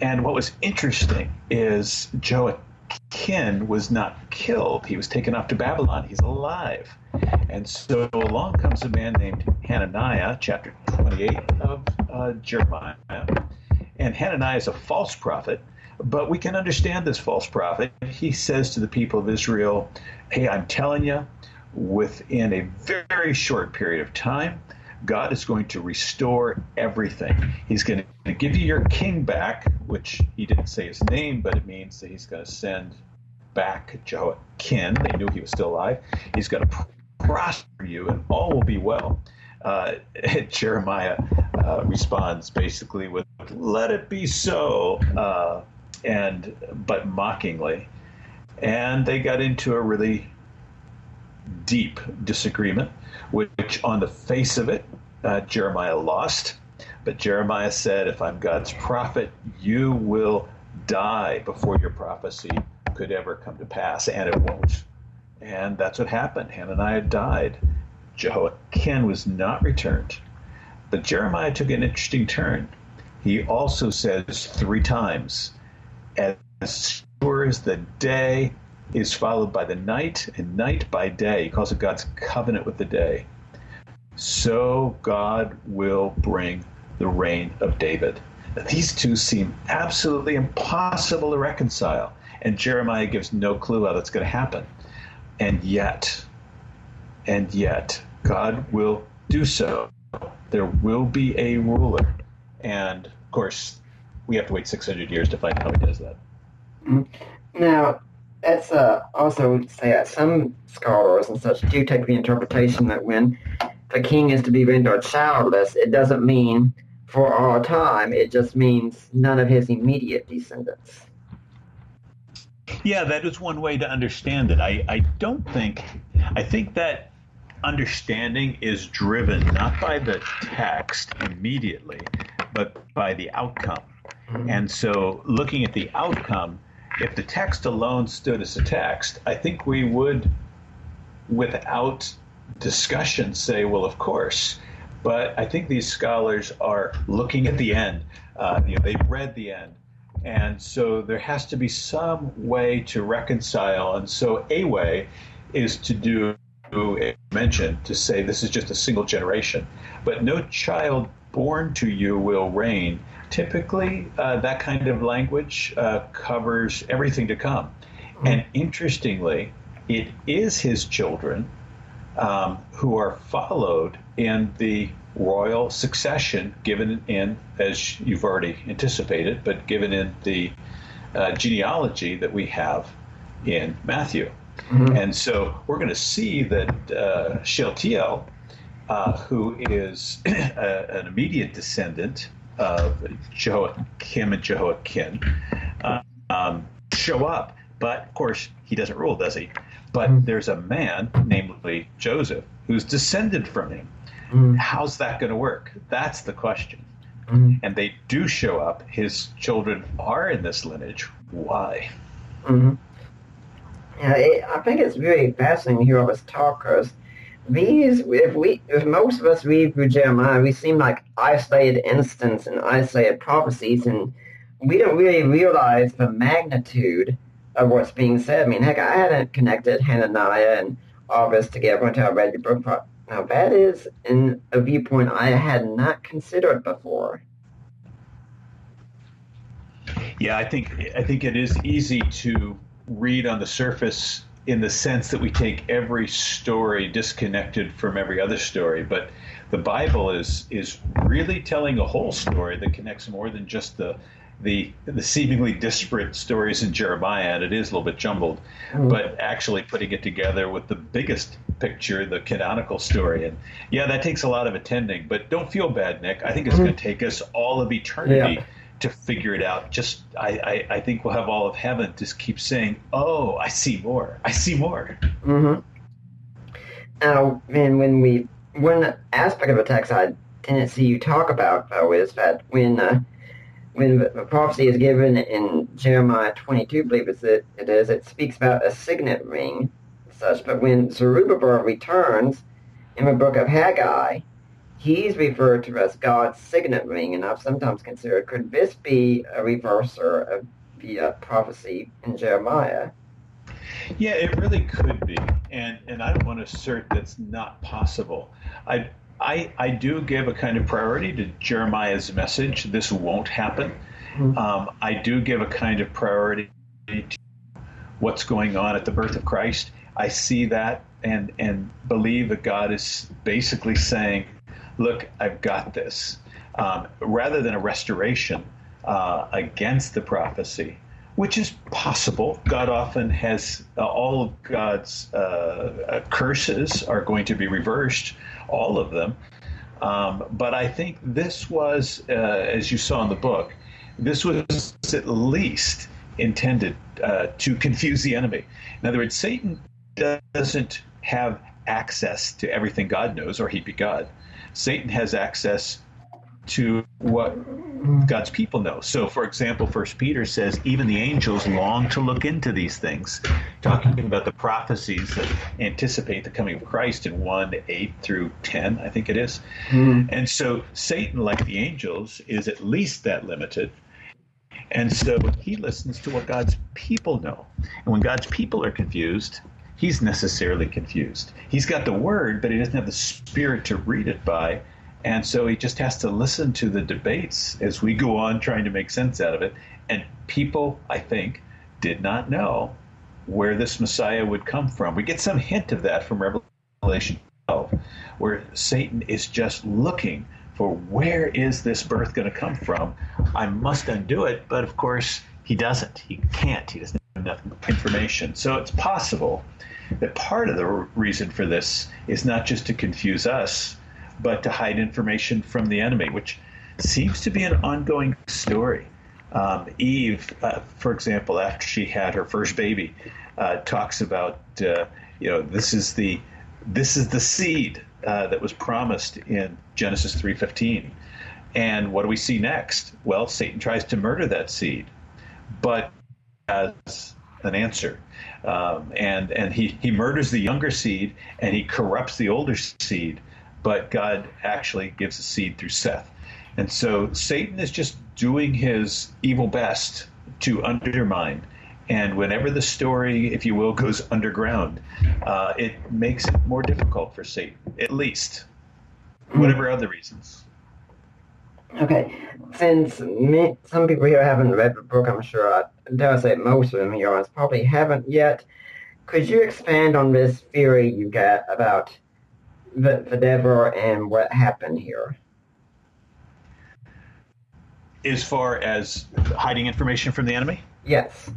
And what was interesting is Jehoiachin was not killed. He was taken off to Babylon. He's alive. And so along comes a man named Hananiah, chapter 28 of uh, Jeremiah. And Hananiah is a false prophet, but we can understand this false prophet. He says to the people of Israel, Hey, I'm telling you, within a very short period of time, God is going to restore everything. He's going to give you your king back, which he didn't say his name, but it means that he's going to send back Jehoiachin. They knew he was still alive. He's going to prosper you, and all will be well. Uh, Jeremiah uh, responds basically with "Let it be so," uh, and but mockingly, and they got into a really deep disagreement, which on the face of it, uh, Jeremiah lost. But Jeremiah said, If I'm God's prophet, you will die before your prophecy could ever come to pass, and it won't. And that's what happened. Hananiah died. Jehoiachin was not returned. But Jeremiah took an interesting turn. He also says three times, As sure as the day is followed by the night, and night by day. He calls it God's covenant with the day. So God will bring the reign of David. These two seem absolutely impossible to reconcile, and Jeremiah gives no clue how that's going to happen. And yet, and yet, God will do so. There will be a ruler. And of course, we have to wait 600 years to find out how he does that. Now, that's uh, also say that some scholars and such do take the interpretation that when the king is to be rendered childless, it doesn't mean for all time. It just means none of his immediate descendants. Yeah, that is one way to understand it. I, I don't think, I think that understanding is driven not by the text immediately, but by the outcome. Mm-hmm. And so looking at the outcome, if the text alone stood as a text, I think we would, without discussion, say, well, of course. But I think these scholars are looking at the end. Uh, you know, they've read the end. And so there has to be some way to reconcile. And so a way is to do a mention to say this is just a single generation. But no child born to you will reign typically uh, that kind of language uh, covers everything to come. Mm-hmm. And interestingly, it is his children um, who are followed in the royal succession given in, as you've already anticipated, but given in the uh, genealogy that we have in Matthew. Mm-hmm. And so we're going to see that uh, Shealtiel, uh, who is a, an immediate descendant of Jehoiakim and Jehoiachin uh, um, show up. But of course, he doesn't rule, does he? But mm. there's a man, namely Joseph, who's descended from him. Mm. How's that going to work? That's the question. Mm. And they do show up. His children are in this lineage. Why? Mm-hmm. Yeah, it, I think it's really fascinating to hear all this talk because these, if we, if most of us read through Jeremiah, we seem like isolated instances and isolated prophecies, and we don't really realize the magnitude of what's being said. I mean, heck, I hadn't connected Hananiah and all this together until I read the book. Now, that is in a viewpoint I had not considered before. Yeah, I think I think it is easy to read on the surface in the sense that we take every story disconnected from every other story, but the Bible is is really telling a whole story that connects more than just the the the seemingly disparate stories in Jeremiah, and it is a little bit jumbled, mm-hmm. but actually putting it together with the biggest picture, the canonical story. And yeah, that takes a lot of attending, but don't feel bad, Nick. I think it's mm-hmm. going to take us all of eternity. Yeah to figure it out. Just I, I, I, think we'll have all of heaven just keep saying, "Oh, I see more. I see more." Mm-hmm. Now, and when we one aspect of a text I didn't see you talk about though is that when uh, when the prophecy is given in Jeremiah 22, I believe it's it, it is, it speaks about a signet ring, such. But when Zerubbabel returns in the book of Haggai, he's referred to as God's signet ring, and I've sometimes considered could this be a reverser of the uh, prophecy in Jeremiah? Yeah, it really could be, and and I don't want to assert that's not possible. I I I do give a kind of priority to Jeremiah's message. This won't happen. Mm-hmm. Um, I do give a kind of priority to what's going on at the birth of Christ. I see that and and believe that God is basically saying, "Look, I've got this," um, rather than a restoration uh, against the prophecy which is possible. God often has uh, all of God's uh, uh, curses are going to be reversed, all of them. Um, but I think this was, uh, as you saw in the book, this was at least intended uh, to confuse the enemy. In other words, Satan doesn't have access to everything God knows, or he'd be God. Satan has access to what God's people know. So, for example, First Peter says even the angels long to look into these things, talking about the prophecies that anticipate the coming of Christ in one eight through ten, I think it is. Mm. And so, Satan, like the angels, is at least that limited. And so he listens to what God's people know. And when God's people are confused, he's necessarily confused. He's got the word, but he doesn't have the spirit to read it by. And so he just has to listen to the debates as we go on trying to make sense out of it. And people, I think, did not know where this Messiah would come from. We get some hint of that from Revelation 12, where Satan is just looking for where is this birth going to come from? I must undo it. But of course, he doesn't. He can't. He doesn't have enough information. So it's possible that part of the reason for this is not just to confuse us but to hide information from the enemy, which seems to be an ongoing story. Um, Eve, uh, for example, after she had her first baby, uh, talks about uh, you know this is the this is the seed uh, that was promised in Genesis three fifteen, and what do we see next? Well, Satan tries to murder that seed, but as an answer. Um, and and he, he murders the younger seed and he corrupts the older seed but God actually gives a seed through Seth. And so Satan is just doing his evil best to undermine. And whenever the story, if you will, goes underground, uh, it makes it more difficult for Satan, at least, whatever other reasons. Okay, since me, some people here haven't read the book, I'm sure I dare say most of them here probably haven't yet. Could you expand on this theory you got about the, the Deborah and what happened here. As far as hiding information from the enemy? Yes.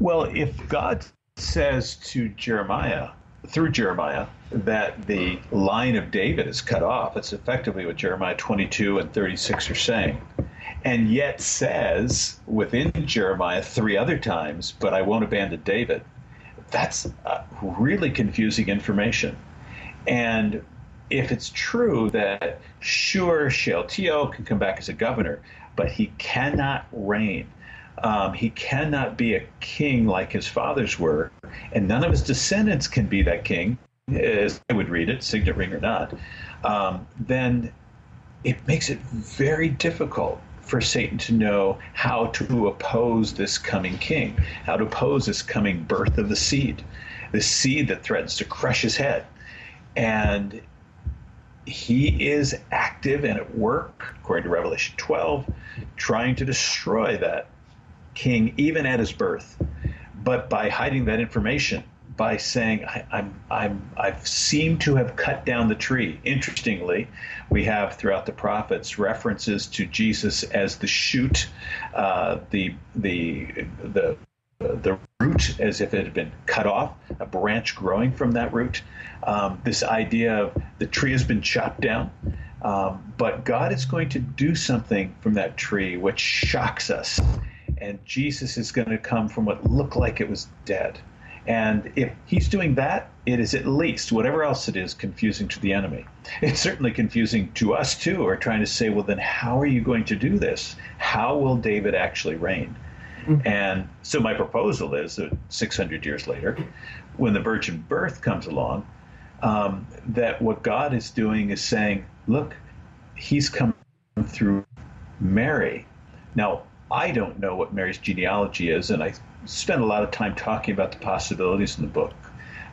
Well, if God says to Jeremiah, through Jeremiah, that the line of David is cut off, it's effectively what Jeremiah 22 and 36 are saying. And yet says within Jeremiah three other times, but I won't abandon David. That's really confusing information. And if it's true that sure Shealtiel can come back as a governor, but he cannot reign. Um, he cannot be a king like his fathers were, and none of his descendants can be that king, as I would read it, signet ring or not. Um, then it makes it very difficult for Satan to know how to oppose this coming king, how to oppose this coming birth of the seed, the seed that threatens to crush his head and he is active and at work, according to Revelation 12, trying to destroy that king even at his birth. But by hiding that information, by saying I, I'm, I'm I've seemed to have cut down the tree. Interestingly, we have throughout the prophets references to Jesus as the shoot, uh, the the the the root as if it had been cut off, a branch growing from that root. Um, this idea of the tree has been chopped down, um, but God is going to do something from that tree which shocks us. And Jesus is going to come from what looked like it was dead. And if he's doing that, it is at least, whatever else it is, confusing to the enemy. It's certainly confusing to us too, or trying to say, well, then how are you going to do this? How will David actually reign? Mm-hmm. And so my proposal is that 600 years later, when the virgin birth comes along, um, that what God is doing is saying, look, he's come through Mary. Now, I don't know what Mary's genealogy is, and I spend a lot of time talking about the possibilities in the book.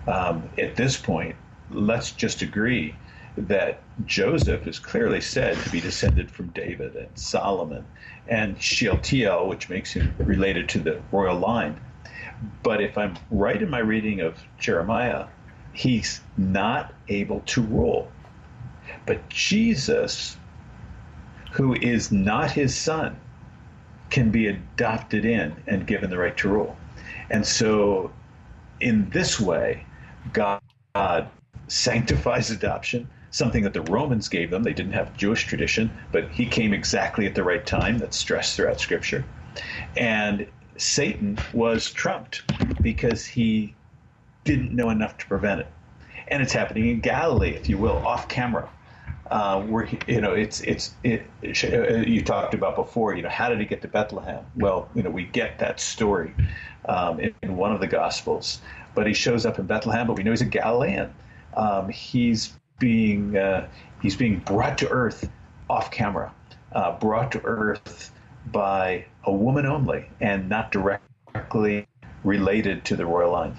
Um, at this point, let's just agree that Joseph is clearly said to be descended from David and Solomon and Shealtiel, which makes him related to the royal line. But if I'm right in my reading of Jeremiah, he's not able to rule. But Jesus, who is not his son, can be adopted in and given the right to rule. And so, in this way, God sanctifies adoption, something that the Romans gave them. They didn't have Jewish tradition, but he came exactly at the right time. That's stressed throughout Scripture. And Satan was trumped because he didn't know enough to prevent it. And it's happening in Galilee, if you will, off camera. Uh, where you know it's it's it, it, you talked about before you know how did he get to Bethlehem? Well you know we get that story um, in, in, one of the gospels but he shows up in Bethlehem but we know he's a Galilean. Um, he's being uh, he's being brought to earth off camera uh, brought to earth by a woman only and not directly related to the royal line.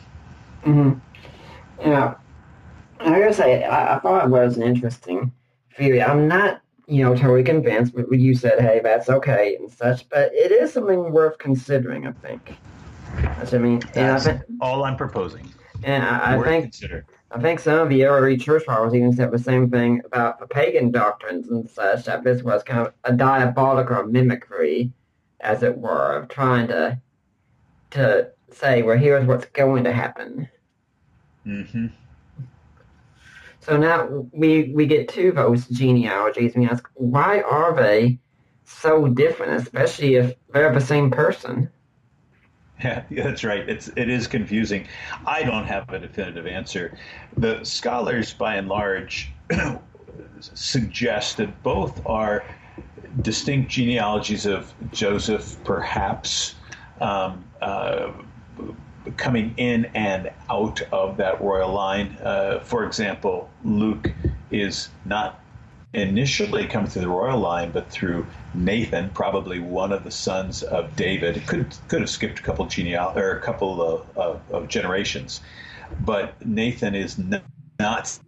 Mm-hmm. yeah. I say I, I thought it was interesting I'm not, you know, totally convinced, but you said, hey, that's okay and such, but it is something worth considering, I think. That's what I mean. That's I think, all I'm proposing. And I, I think consider. I think some of the early church fathers even said the same thing about the pagan doctrines and such, that this was kind of a diabolical mimicry, as it were, of trying to to say, well, here's what's going to happen. Mm-hmm. So now we we get to those genealogies and we ask, why are they so different, especially if they're the same person? Yeah, that's right. It's it is confusing. I don't have a definitive answer. The scholars, by and large, suggest that both are distinct genealogies of Joseph, perhaps. Um, uh, coming in and out of that royal line. Uh, for example, Luke is not initially coming through the royal line, but through Nathan, probably one of the sons of David. Could could have skipped a couple geneal or a couple of, of, of generations, but Nathan is not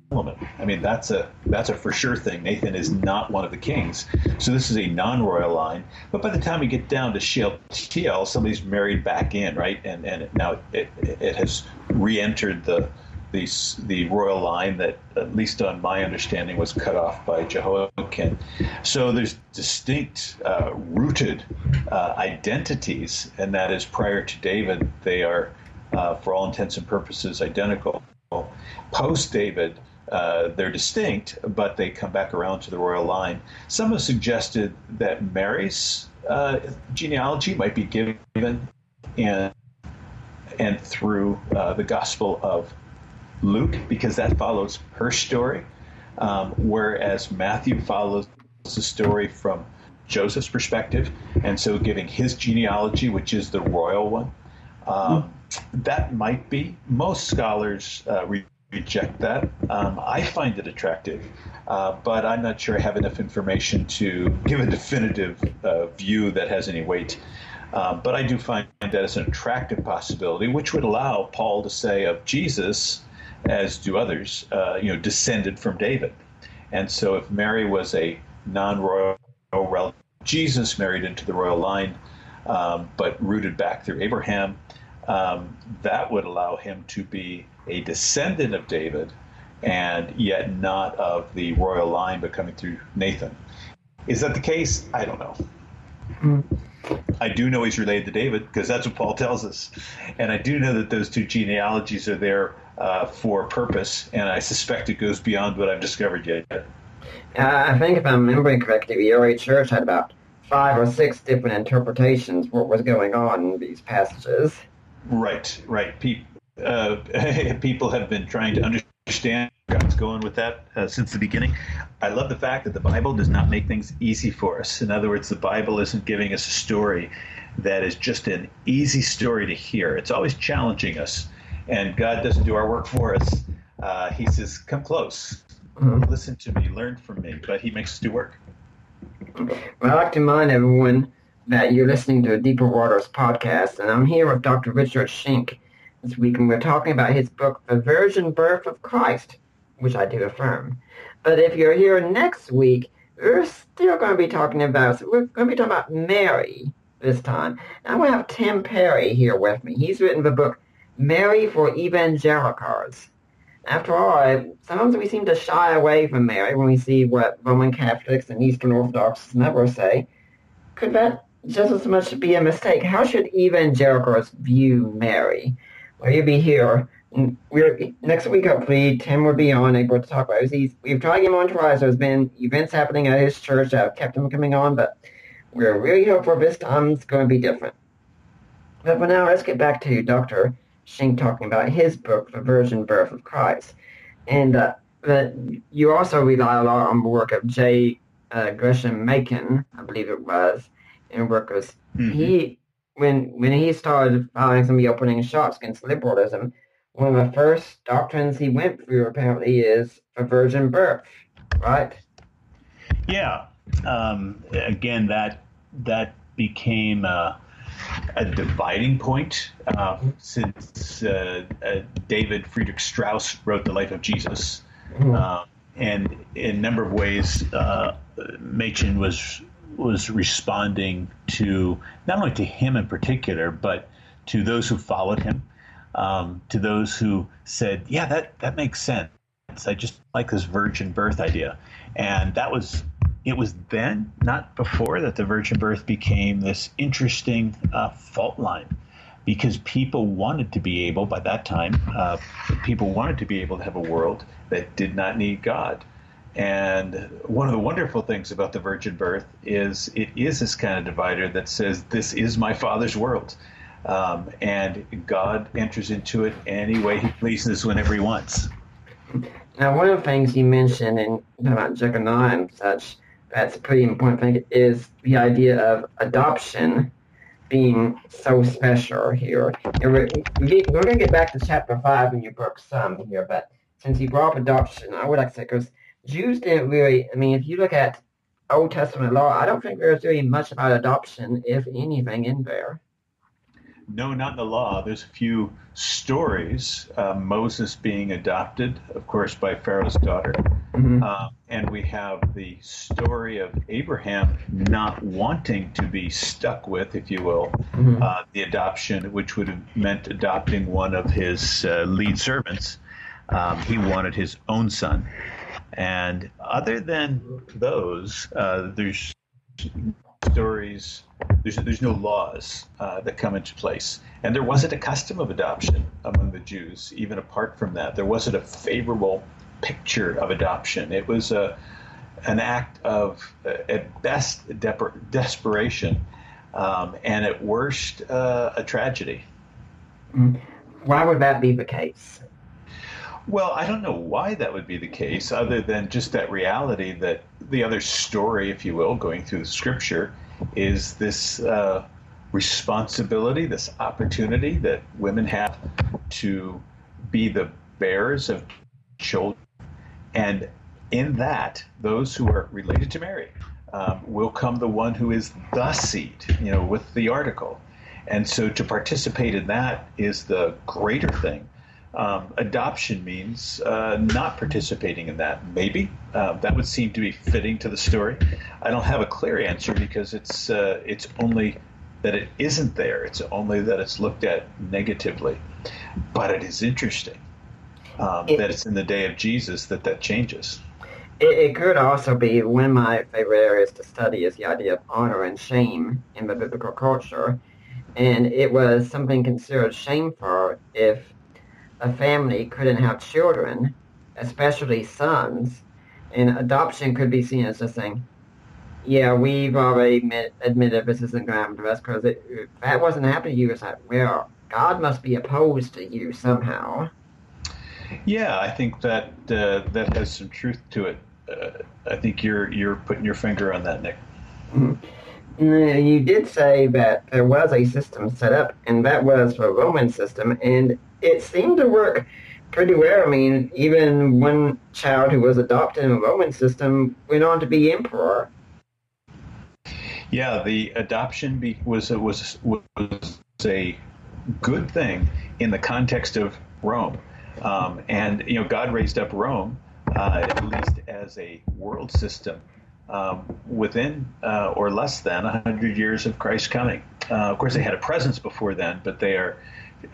I mean, that's a that's a for sure thing. Nathan is not one of the kings, so this is a non-royal line. But by the time we get down to Shealtiel, somebody's married back in, right? And and now it it has re-entered the the the royal line that, at least on my understanding, was cut off by Jehoiachin. So there's distinct uh, rooted uh, identities, and that is prior to David, they are, uh, for all intents and purposes, identical. Post David, uh, they're distinct, but they come back around to the royal line. Some have suggested that Mary's uh, genealogy might be given in and through uh, the Gospel of Luke, because that follows her story, um, whereas Matthew follows the story from Joseph's perspective, and so giving his genealogy, which is the royal one. Um, that might be. Most scholars uh, reject that. Um, I find it attractive, uh, but I'm not sure I have enough information to give a definitive uh, view that has any weight. Uh, but I do find that as an attractive possibility, which would allow Paul to say of Jesus, as do others, uh, you know, descended from David. And so, if Mary was a non-royal relative, Jesus married into the royal line, um, but rooted back through Abraham um, that would allow him to be a descendant of David and yet not of the royal line, but coming through Nathan. Is that the case? I don't know. Mm. I do know he's related to David because that's what Paul tells us. And I do know that those two genealogies are there uh, for a purpose, and I suspect it goes beyond what I've discovered yet. Uh, I think if I'm remembering correctly, the early church had about five or six different interpretations what was going on in these passages. Right, right. People, uh, people have been trying to understand God's going with that uh, since the beginning. I love the fact that the Bible does not make things easy for us. In other words, the Bible isn't giving us a story that is just an easy story to hear. It's always challenging us, and God doesn't do our work for us. Uh, he says, "Come close, mm-hmm. listen to me, learn from me," but He makes us do work. Well, I like to remind everyone that you're listening to a Deeper Waters podcast, and I'm here with Dr. Richard Shenk this week, and we're talking about his book, The Virgin Birth of Christ, which I do affirm. But if you're here next week, we're still going to be talking about, so we're going to be talking about Mary this time. And I have Tim Perry here with me. He's written the book, Mary for Evangelicals. After all, sometimes we seem to shy away from Mary when we see what Roman Catholics and Eastern Orthodox never say. Could that just as much be a mistake. How should evangelicals view Mary? Will you be here? We're next week. Hopefully, Tim will be on able to talk about it. we've tried him on twice. There's been events happening at his church that have kept him coming on, but we're really hopeful this time it's going to be different. But for now, let's get back to Dr. Shenk talking about his book, The Virgin Birth of Christ. And uh, you also rely a lot on the work of J. Uh, Gresham Machen, I believe it was, in workers. Mm-hmm. He when when he started filing some of the opening shots against liberalism, one of the first doctrines he went through apparently is a virgin birth, right? Yeah. Um, again, that that became a, a dividing point uh, since uh, uh, David Friedrich Strauss wrote the Life of Jesus, mm-hmm. Uh, and in a number of ways, uh, Machen was was responding to not only to him in particular, but to those who followed him, um, to those who said, "Yeah, that that makes sense. I just like this virgin birth idea," and that was it was then, not before, that the virgin birth became this interesting uh, fault line. Because people wanted to be able, by that time, uh, people wanted to be able to have a world that did not need God. And one of the wonderful things about the virgin birth is it is this kind of divider that says, This is my Father's world. Um, and God enters into it any way he pleases whenever he wants. Now, one of the things you mentioned in about Jeconiah and such that's a pretty important thing is the idea of adoption being so special here. We're, we're going to get back to chapter 5 in your book some here, but since you brought up adoption, I would like to say, because Jews didn't really, I mean, if you look at Old Testament law, I don't think there's really much about adoption, if anything, in there. No, not in the law. There's a few stories. Uh, Moses being adopted, of course, by Pharaoh's daughter. Mm-hmm. Uh, and we have the story of Abraham not wanting to be stuck with, if you will, mm-hmm. uh, the adoption, which would have meant adopting one of his uh, lead servants. Um, he wanted his own son. And other than those, uh, there's stories. There's there's no laws uh, that come into place, and there wasn't a custom of adoption among the Jews. Even apart from that, there wasn't a favorable picture of adoption. It was a an act of, uh, at best, de- desperation, um, and at worst, uh, a tragedy. Mm. Why would that be the case? Well, I don't know why that would be the case, other than just that reality that the other story, if you will, going through the scripture, is this uh, responsibility, this opportunity that women have to be the bearers of children. And in that, those who are related to Mary um, will come the one who is the seed, you know, with the article. And so to participate in that is the greater thing um, adoption means uh, not participating in that. Maybe uh, that would seem to be fitting to the story. I don't have a clear answer because it's uh, it's only that it isn't there. It's only that it's looked at negatively. But it is interesting um, it, that it's in the day of Jesus that that changes. It, it, could also be one of my favorite areas to study is the idea of honor and shame in the biblical culture. And it was something considered shameful if a family couldn't have children, especially sons, and adoption could be seen as just thing. yeah, we've already admit, admitted this isn't going to happen to us because if that wasn't happening to you, it's like, well, God must be opposed to you somehow. Yeah, I think that uh, that has some truth to it. Uh, I think you're you're putting your finger on that, Nick. Mm-hmm. You did say that there was a system set up, and that was the Roman system, and it seemed to work pretty well. I mean, even one child who was adopted in the Roman system went on to be emperor. Yeah, the adoption be, was was was a good thing in the context of Rome, um, and you know God raised up Rome uh, at least as a world system um, within uh, or less than hundred years of Christ's coming. Uh, of course, they had a presence before then, but they are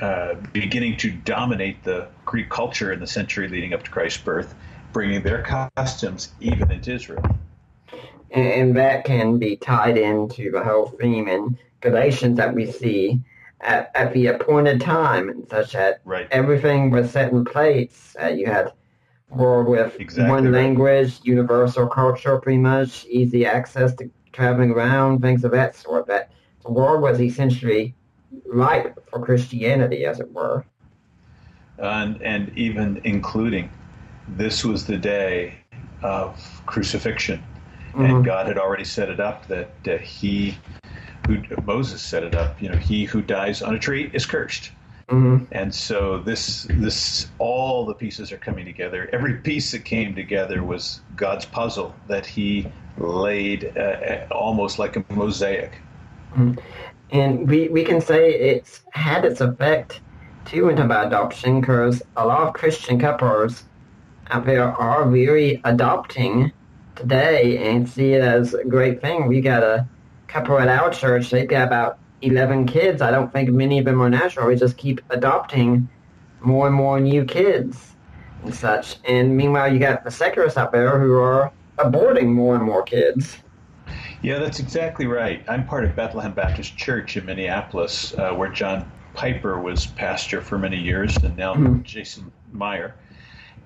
uh, beginning to dominate the Greek culture in the century leading up to Christ's birth, bringing their customs even into Israel. And, and that can be tied into the whole theme in Galatians that we see at, at the appointed time, such that right. everything was set in place. Uh, you had world with exactly one right. language, universal culture, pretty much, easy access to traveling around, things of that sort. That the world was essentially ripe for Christianity, as it were. And, and even including this was the day of crucifixion. Mm-hmm. And God had already set it up that uh, he who Moses set it up, you know, he who dies on a tree is cursed. Mm-hmm. And so this this all the pieces are coming together. Every piece that came together was God's puzzle that he laid uh, almost like a mosaic. Mm-hmm. And we, we can say it's had its effect too into adoption because a lot of Christian couples out there are really adopting today and see it as a great thing. We got a couple at our church, they've got about 11 kids. I don't think many of them are natural. We just keep adopting more and more new kids and such. And meanwhile, you got the secularists out there who are aborting more and more kids. Yeah, that's exactly right. I'm part of Bethlehem Baptist Church in Minneapolis, uh, where John Piper was pastor for many years, and now mm-hmm. Jason Meyer.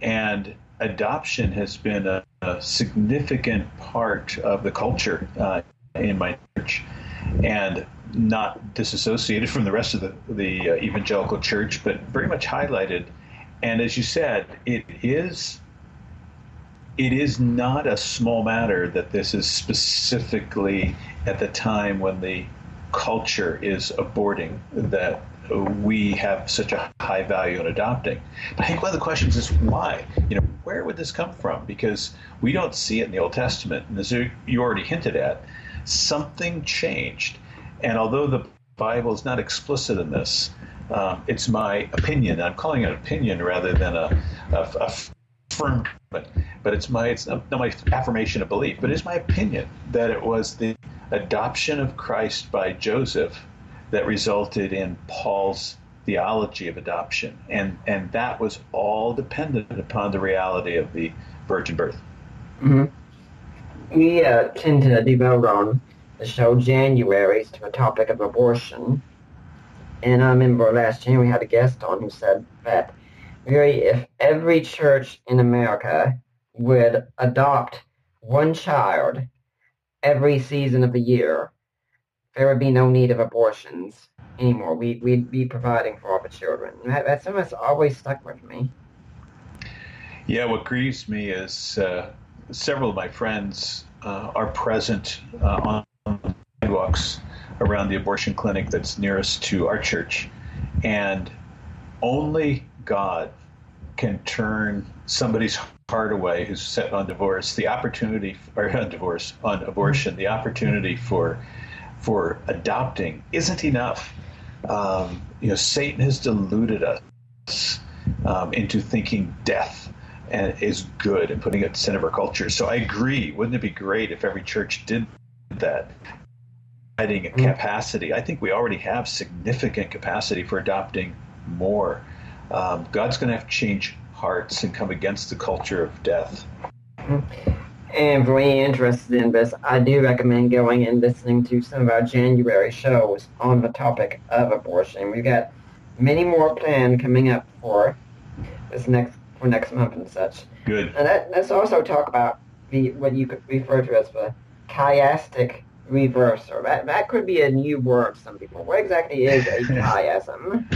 And adoption has been a, a significant part of the culture uh, in my church, and not disassociated from the rest of the, the uh, evangelical church, but very much highlighted. And as you said, it is it is not a small matter that this is specifically at the time when the culture is aborting that we have such a high value in adopting. But I think one of the questions is why? You know, where would this come from? Because we don't see it in the Old Testament, and as you already hinted at, something changed. And although the Bible is not explicit in this, um, it's my opinion. I'm calling it an opinion rather than a, a, a firm, but, but it's my it's not, not my affirmation of belief, but it's my opinion that it was the adoption of Christ by Joseph that resulted in Paul's theology of adoption, and and that was all dependent upon the reality of the virgin birth. Mm-hmm. We uh, tend to devote on the show January to the topic of abortion, and I remember last January we had a guest on who said that really if every church in America would adopt one child every season of the year, there would be no need of abortions anymore. We, we'd be providing for all the children. That, that's that's always stuck with me. Yeah, what grieves me is uh, several of my friends uh, are present uh, on sidewalks around the abortion clinic that's nearest to our church, and only God can turn somebody's heart away who's set on divorce. The opportunity, or on divorce, on abortion, the opportunity for for adopting isn't enough. Um, you know, Satan has deluded us um, into thinking death and is good and putting it at the center of our culture. So I agree. Wouldn't it be great if every church did that? Adding a capacity. I think we already have significant capacity for adopting more. Um, God's going to have to change hearts and come against the culture of death. Mm-hmm. And for any interested in this, I do recommend going and listening to some of our January shows on the topic of abortion. We've got many more planned coming up for this next for next month and such. Good. And that, let's also talk about the what you could refer to as the chiastic reverser. That that could be a new word some people. What exactly is a chiasm?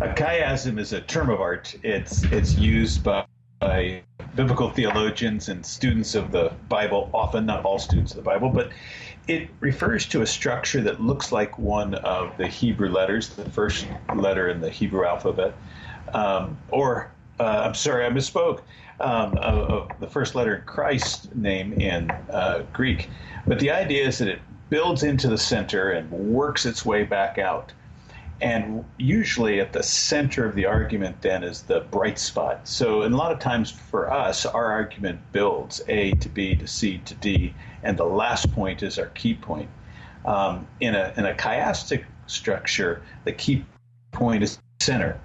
A chiasm is a term of art. It's it's used by, by biblical theologians and students of the Bible, often not all students of the Bible, but it refers to a structure that looks like one of the Hebrew letters, the first letter in the Hebrew alphabet, um, or uh, I'm sorry, I misspoke. Um, of, of the first letter in Christ's name in uh, Greek, but the idea is that it builds into the center and works its way back out. And usually at the center of the argument then is the bright spot. So, in a lot of times for us, our argument builds A to B to C to D, and the last point is our key point. Um, in, a, in a chiastic structure, the key point is center,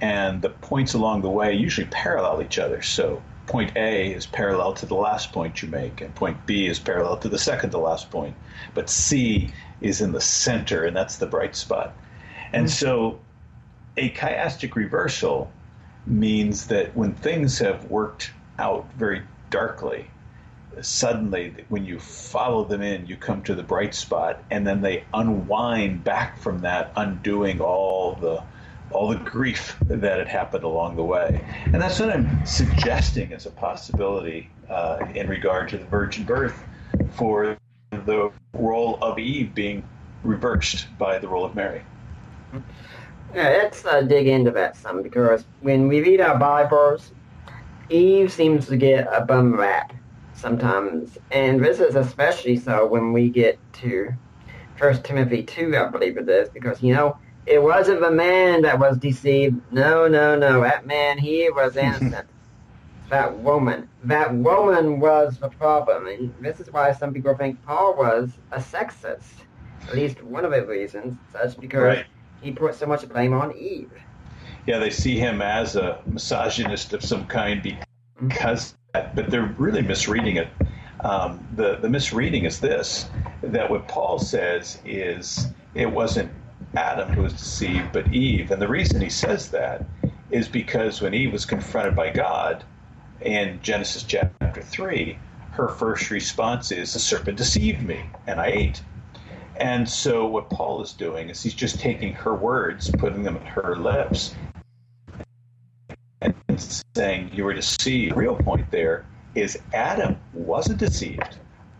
and the points along the way usually parallel each other. So, point A is parallel to the last point you make, and point B is parallel to the second to last point. But C is in the center, and that's the bright spot. And mm-hmm. so a chiastic reversal means that when things have worked out very darkly, suddenly when you follow them in, you come to the bright spot, and then they unwind back from that, undoing all the all the grief that had happened along the way. And that's what I'm suggesting as a possibility uh, in regard to the virgin birth for the role of Eve being reversed by the role of Mary. Yeah, let's uh, dig into that some because when we read our Bibles, Eve seems to get a bum rap sometimes, and this is especially so when we get to First Timothy two, I believe it is, because you know it wasn't the man that was deceived. No, no, no, that man he was innocent. that woman, that woman was the problem, and this is why some people think Paul was a sexist. At least one of the reasons, such because. Right he put so much blame on Eve. Yeah, they see him as a misogynist of some kind because, mm-hmm. but they're really misreading it. Um, the the misreading is this: that what Paul says is it wasn't Adam who was deceived, but Eve, and the reason he says that is because when Eve was confronted by God in Genesis chapter three, her first response is, "The serpent deceived me, and I ate." And so what Paul is doing is he's just taking her words, putting them at her lips, and saying you were deceived. The real point there is Adam wasn't deceived.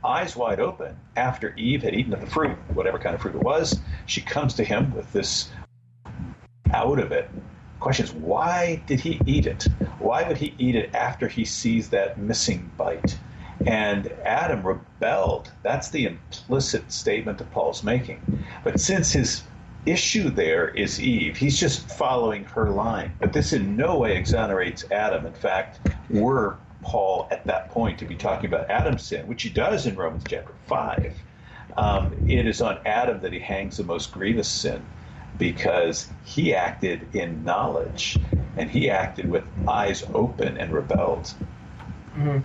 Eyes wide open. After Eve had eaten of the fruit, whatever kind of fruit it was, she comes to him with this out of it. Questions: why did he eat it? Why would he eat it after he sees that missing bite? And Adam rebelled. That's the implicit statement that Paul's making. But since his issue there is Eve, he's just following her line. But this in no way exonerates Adam. In fact, were Paul at that point to be talking about Adam's sin, which he does in Romans chapter 5, um, it is on Adam that he hangs the most grievous sin because he acted in knowledge and he acted with eyes open and rebelled. Mm-hmm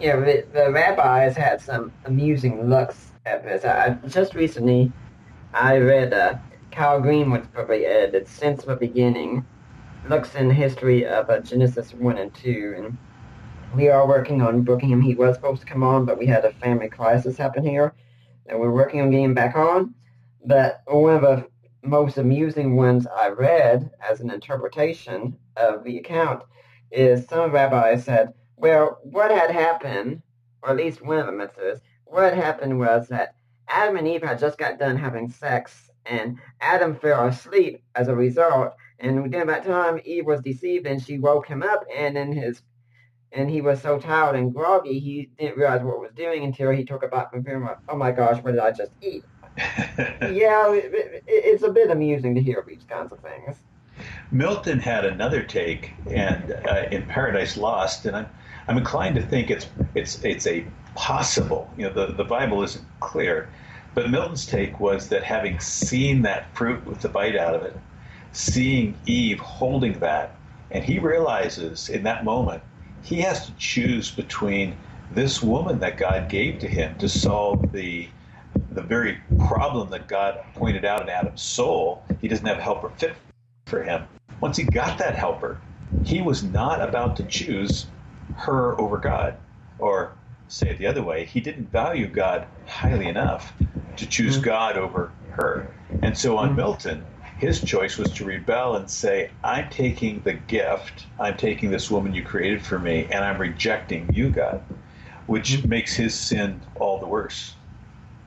know, the, the rabbis had some amusing looks at this. I, just recently, I read uh, Kyle Greenwood's he edited, Since the Beginning, looks in the history of uh, Genesis 1 and 2, and we are working on booking him. He was supposed to come on, but we had a family crisis happen here, and we're working on getting him back on. But one of the most amusing ones I read as an interpretation of the account is some rabbis said, well, what had happened, or at least one of them says, what happened was that Adam and Eve had just got done having sex, and Adam fell asleep as a result. And during that time, Eve was deceived, and she woke him up, and in his and he was so tired and groggy, he didn't realize what was doing until he took a bite from him. Oh my gosh, what did I just eat? yeah, it, it, it's a bit amusing to hear these kinds of things. Milton had another take, and uh, in Paradise Lost, and I'm I'm inclined to think it's it's it's a possible. You know, the the Bible isn't clear, but Milton's take was that having seen that fruit with the bite out of it, seeing Eve holding that, and he realizes in that moment he has to choose between this woman that God gave to him to solve the the very problem that God pointed out in Adam's soul. He doesn't have a helper fit for him. Once he got that helper, he was not about to choose her over God. Or say it the other way, he didn't value God highly enough to choose mm-hmm. God over her. And so on mm-hmm. Milton, his choice was to rebel and say, I'm taking the gift, I'm taking this woman you created for me, and I'm rejecting you, God, which mm-hmm. makes his sin all the worse.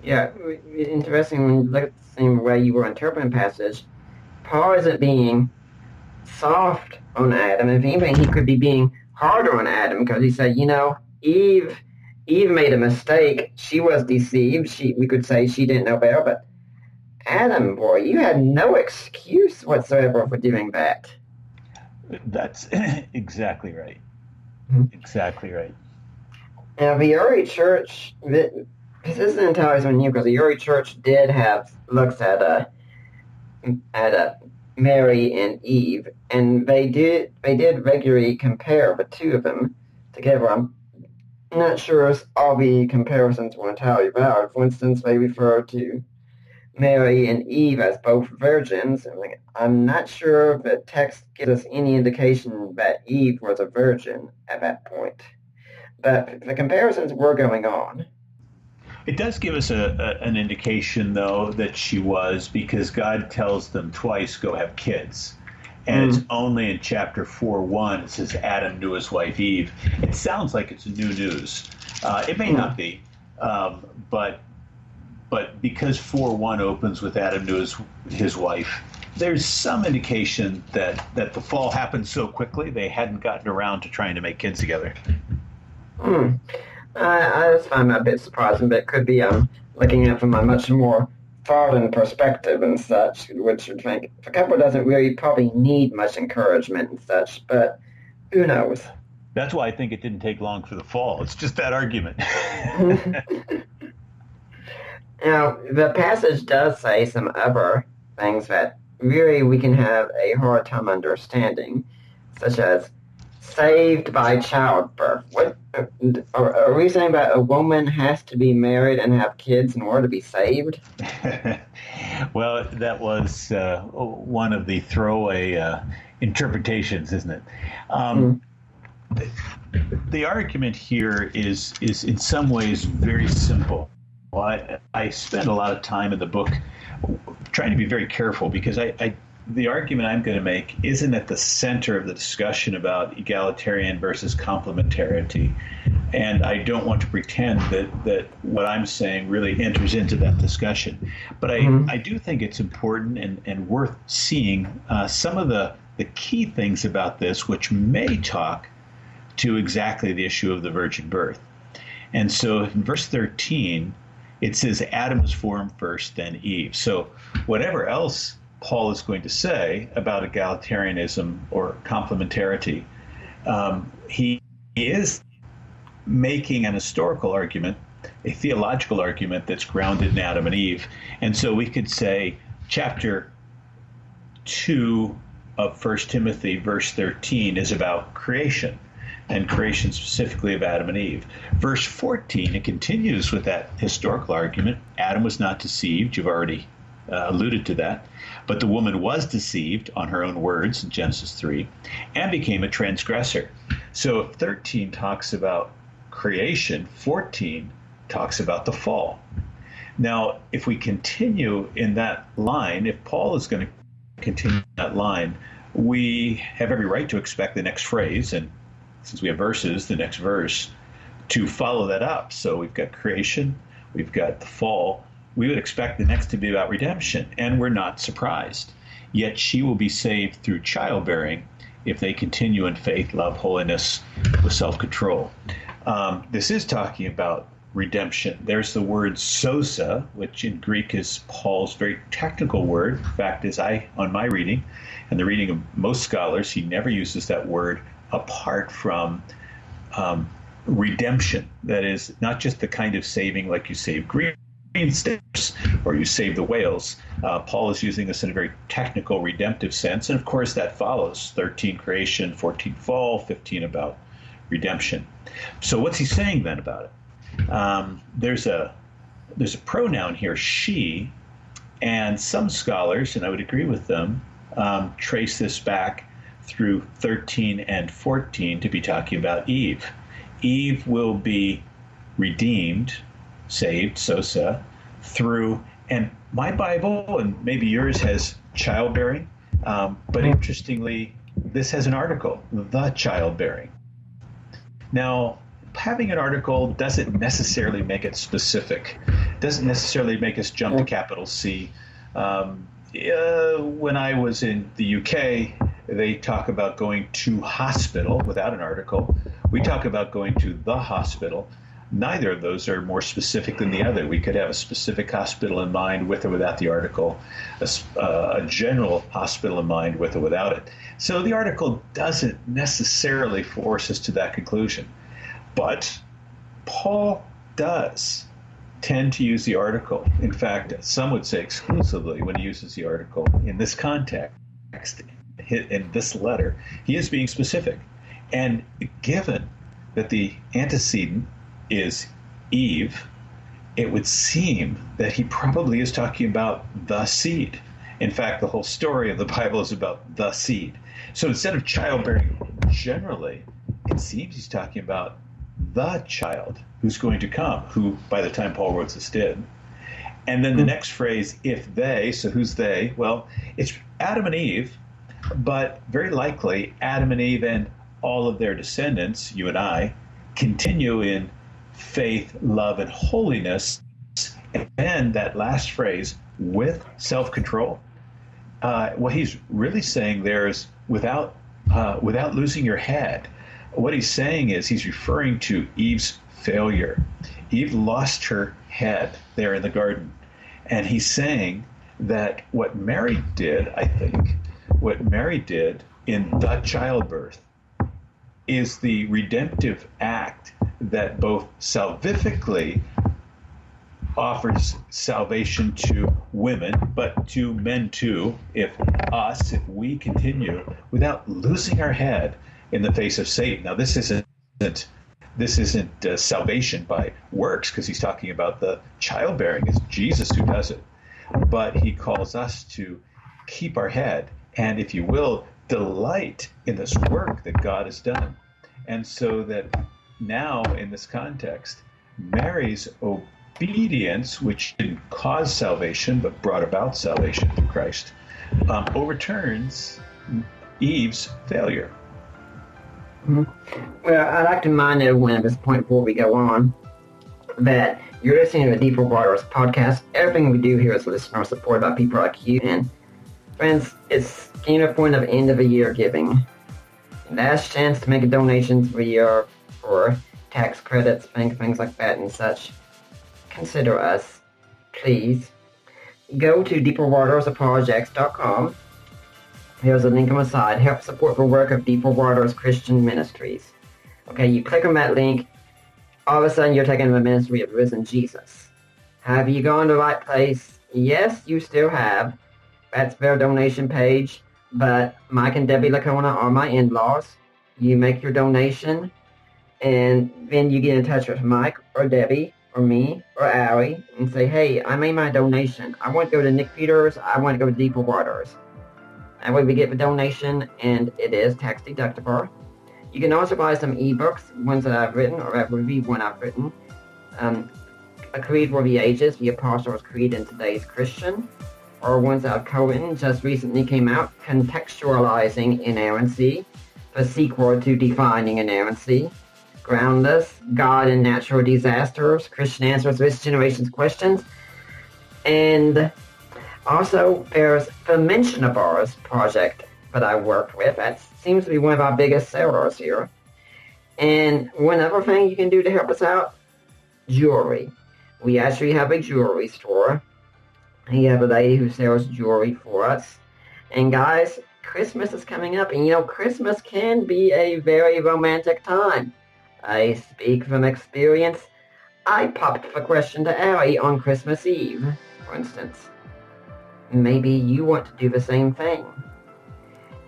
Yeah, interesting when you look at the same way you were interpreting passage. Paul isn't being soft on Adam. If anything, he could be being harder on Adam because he said, you know, Eve Eve made a mistake. She was deceived. She, we could say she didn't know better, but Adam, boy, you had no excuse whatsoever for doing that. That's exactly right. Mhm. Exactly right. Now, the early church, this isn't entirely new because the early church did have looks at uh, at uh, Mary and Eve, and they did they did regularly compare the two of them together. I'm not sure if all the comparisons were entirely valid. For instance, they refer to Mary and Eve as both virgins. I'm not sure if the text gives us any indication that Eve was a virgin at that point. But the comparisons were going on. It does give us a, a, an indication, though, that she was because God tells them twice, go have kids. And it's only in chapter 4 1, it says Adam knew his wife Eve. It sounds like it's new news. Uh, it may not be, um, but but because 4 1 opens with Adam to his, his wife, there's some indication that, that the fall happened so quickly they hadn't gotten around to trying to make kids together. Hmm. I, I just find that a bit surprising, but it could be um, looking at it from a much more foreign perspective and such, which would think the couple doesn't really probably need much encouragement and such, but who knows? That's why I think it didn't take long for the fall. It's just that argument. Now, the passage does say some other things that really we can have a hard time understanding, such as saved by childbirth. What are, are we saying that a woman has to be married and have kids in order to be saved? well, that was uh, one of the throwaway uh, interpretations, isn't it? Um, the, the argument here is is in some ways very simple. Well, I, I spend a lot of time in the book trying to be very careful because I, I the argument I'm going to make isn't at the center of the discussion about egalitarian versus complementarity. And I don't want to pretend that, that what I'm saying really enters into that discussion. But I, Mhm. I do think it's important and, and worth seeing uh, some of the, the key things about this, which may talk to exactly the issue of the virgin birth. And so in verse 13, it says Adam was formed first, then Eve. So whatever else Paul is going to say about egalitarianism or complementarity, um, he, he is making an historical argument, a theological argument that's grounded in Adam and Eve. And so we could say chapter 2 of 1 Timothy, verse 13, is about creation and creation specifically of Adam and Eve. Verse 14, it continues with that historical argument. Adam was not deceived. You've already uh, alluded to that. But the woman was deceived on her own words in Genesis 3 and became a transgressor. So if 13 talks about creation, 14 talks about the fall. Now, if we continue in that line, if Paul is going to continue that line, we have every right to expect the next phrase, and since we have verses, the next verse, to follow that up. So we've got creation, we've got the fall. We would expect the next to be about redemption, and we're not surprised. Yet she will be saved through childbearing if they continue in faith, love, holiness, with self control. Um, this is talking about redemption. There's the word sozo, which in Greek is Paul's very technical word. In fact, as I, on my reading, and the reading of most scholars, he never uses that word apart from um, redemption. That is not just the kind of saving like you save green stamps or you save the whales. Uh, Paul is using this in a very technical, redemptive sense, and of course that follows 13 creation, 14 fall, 15 about redemption. So what's he saying then about it? Um, there's a there's a pronoun here, she, and some scholars, and I would agree with them, um, trace this back through 13 and 14 to be talking about Eve. Eve will be redeemed, saved, sozo, through, and my Bible, and maybe yours has childbearing, um, but interestingly, this has an article, the childbearing. Now, having an article doesn't necessarily make it specific, doesn't necessarily make us jump to capital C. Um, uh, when I was in the UK, they talk about going to hospital without an article. We talk about going to the hospital. neither of those are more specific than the other. We could have a specific hospital in mind with or without the article, a, uh, a general hospital in mind with or without it. So the article doesn't necessarily force us to that conclusion. But Paul does tend to use the article. In fact, some would say exclusively when he uses the article in this context, in this letter, he is being specific. And given that the antecedent is Eve, it would seem that he probably is talking about the seed. In fact, the whole story of the Bible is about the seed. So instead of childbearing generally, it seems he's talking about the child who's going to come, who by the time Paul wrote this did. And then the hmm. next phrase, if they, so who's they? Well, it's Adam and Eve, but very likely Adam and Eve and all of their descendants, you and I, continue in faith, love, and holiness. And then that last phrase, with self control. Uh, what he's really saying there is without, uh, without losing your head. What he's saying is he's referring to Eve's failure. Eve lost her head there in the garden. And he's saying that what Mary did, I think, what Mary did in the childbirth is the redemptive act that both salvifically offers salvation to women, but to men too, if us, if we continue without losing our head in the face of Satan. Now, this isn't this isn't uh, salvation by works because he's talking about the childbearing. It's Jesus who does it, but he calls us to keep our head and, if you will, delight in this work that God has done. And so that now, in this context, Mary's obedience, which didn't cause salvation but brought about salvation through Christ, um, overturns Eve's failure. Mm-hmm. Well, I'd like to remind everyone at this point before we go on that you're listening to the Deeper Waters podcast. Everything we do here is listener supported by people like you. And friends, it's a point of end of the year giving. Last chance to make a donation for your for tax credits, bank things like that and such. Consider us, please. Go to deeperwatersprojects.com. Here's a link on the side. Help support the work of Deeper Waters Christian Ministries. Okay, you click on that link. All of a sudden, you're taking the ministry of risen Jesus. Have you gone to the right place? Yes, you still have. That's their donation page. But Mike and Debbie Licona are my in-laws. You make your donation, and then you get in touch with Mike or Debbie or me or Allie and say, hey, I made my donation. I want to go to Nick Peters. I want to go to Deeper Waters. That way we get the donation, and it is tax deductible. You can also buy some ebooks, ones that I've written, or I've reviewed one I've written. Um, a Creed for the Ages, the Apostles' Creed in Today's Christian or ones that co-written just recently came out, Contextualizing Inerrancy, the sequel to Defining Inerrancy, Groundless, God and Natural Disasters, Christian Answers to this Generation's Questions, and also there's the Mentionables project that I worked with. That seems to be one of our biggest sellers here. And one other thing you can do to help us out, jewelry. We actually have a jewelry store he have a lady who sells jewelry for us. And guys, Christmas is coming up, and you know, Christmas can be a very romantic time. I speak from experience. I popped the question to Allie on Christmas Eve, for instance. Maybe you want to do the same thing.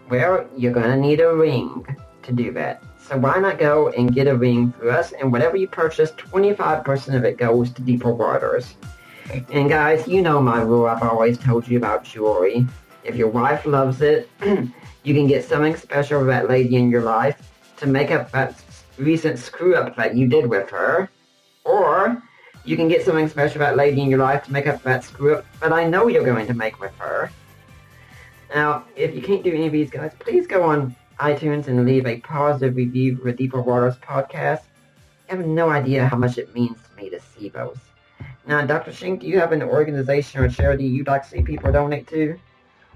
Well, you're gonna need a ring to do that. So why not go and get a ring for us, and whatever you purchase, 25% of it goes to Deeper Waters. And guys, you know my rule I've always told you about jewelry. If your wife loves it, you can get something special for that lady in your life to make up that recent screw up that you did with her. Or you can get something special for that lady in your life to make up that screw up that I know you're going to make with her. Now, if you can't do any of these guys, please go on iTunes and leave a positive review for the Deeper Waters podcast. I have no idea how much it means to me to see those. Now, Dr. Shenk, do you have an organization or charity you'd like to see people donate to?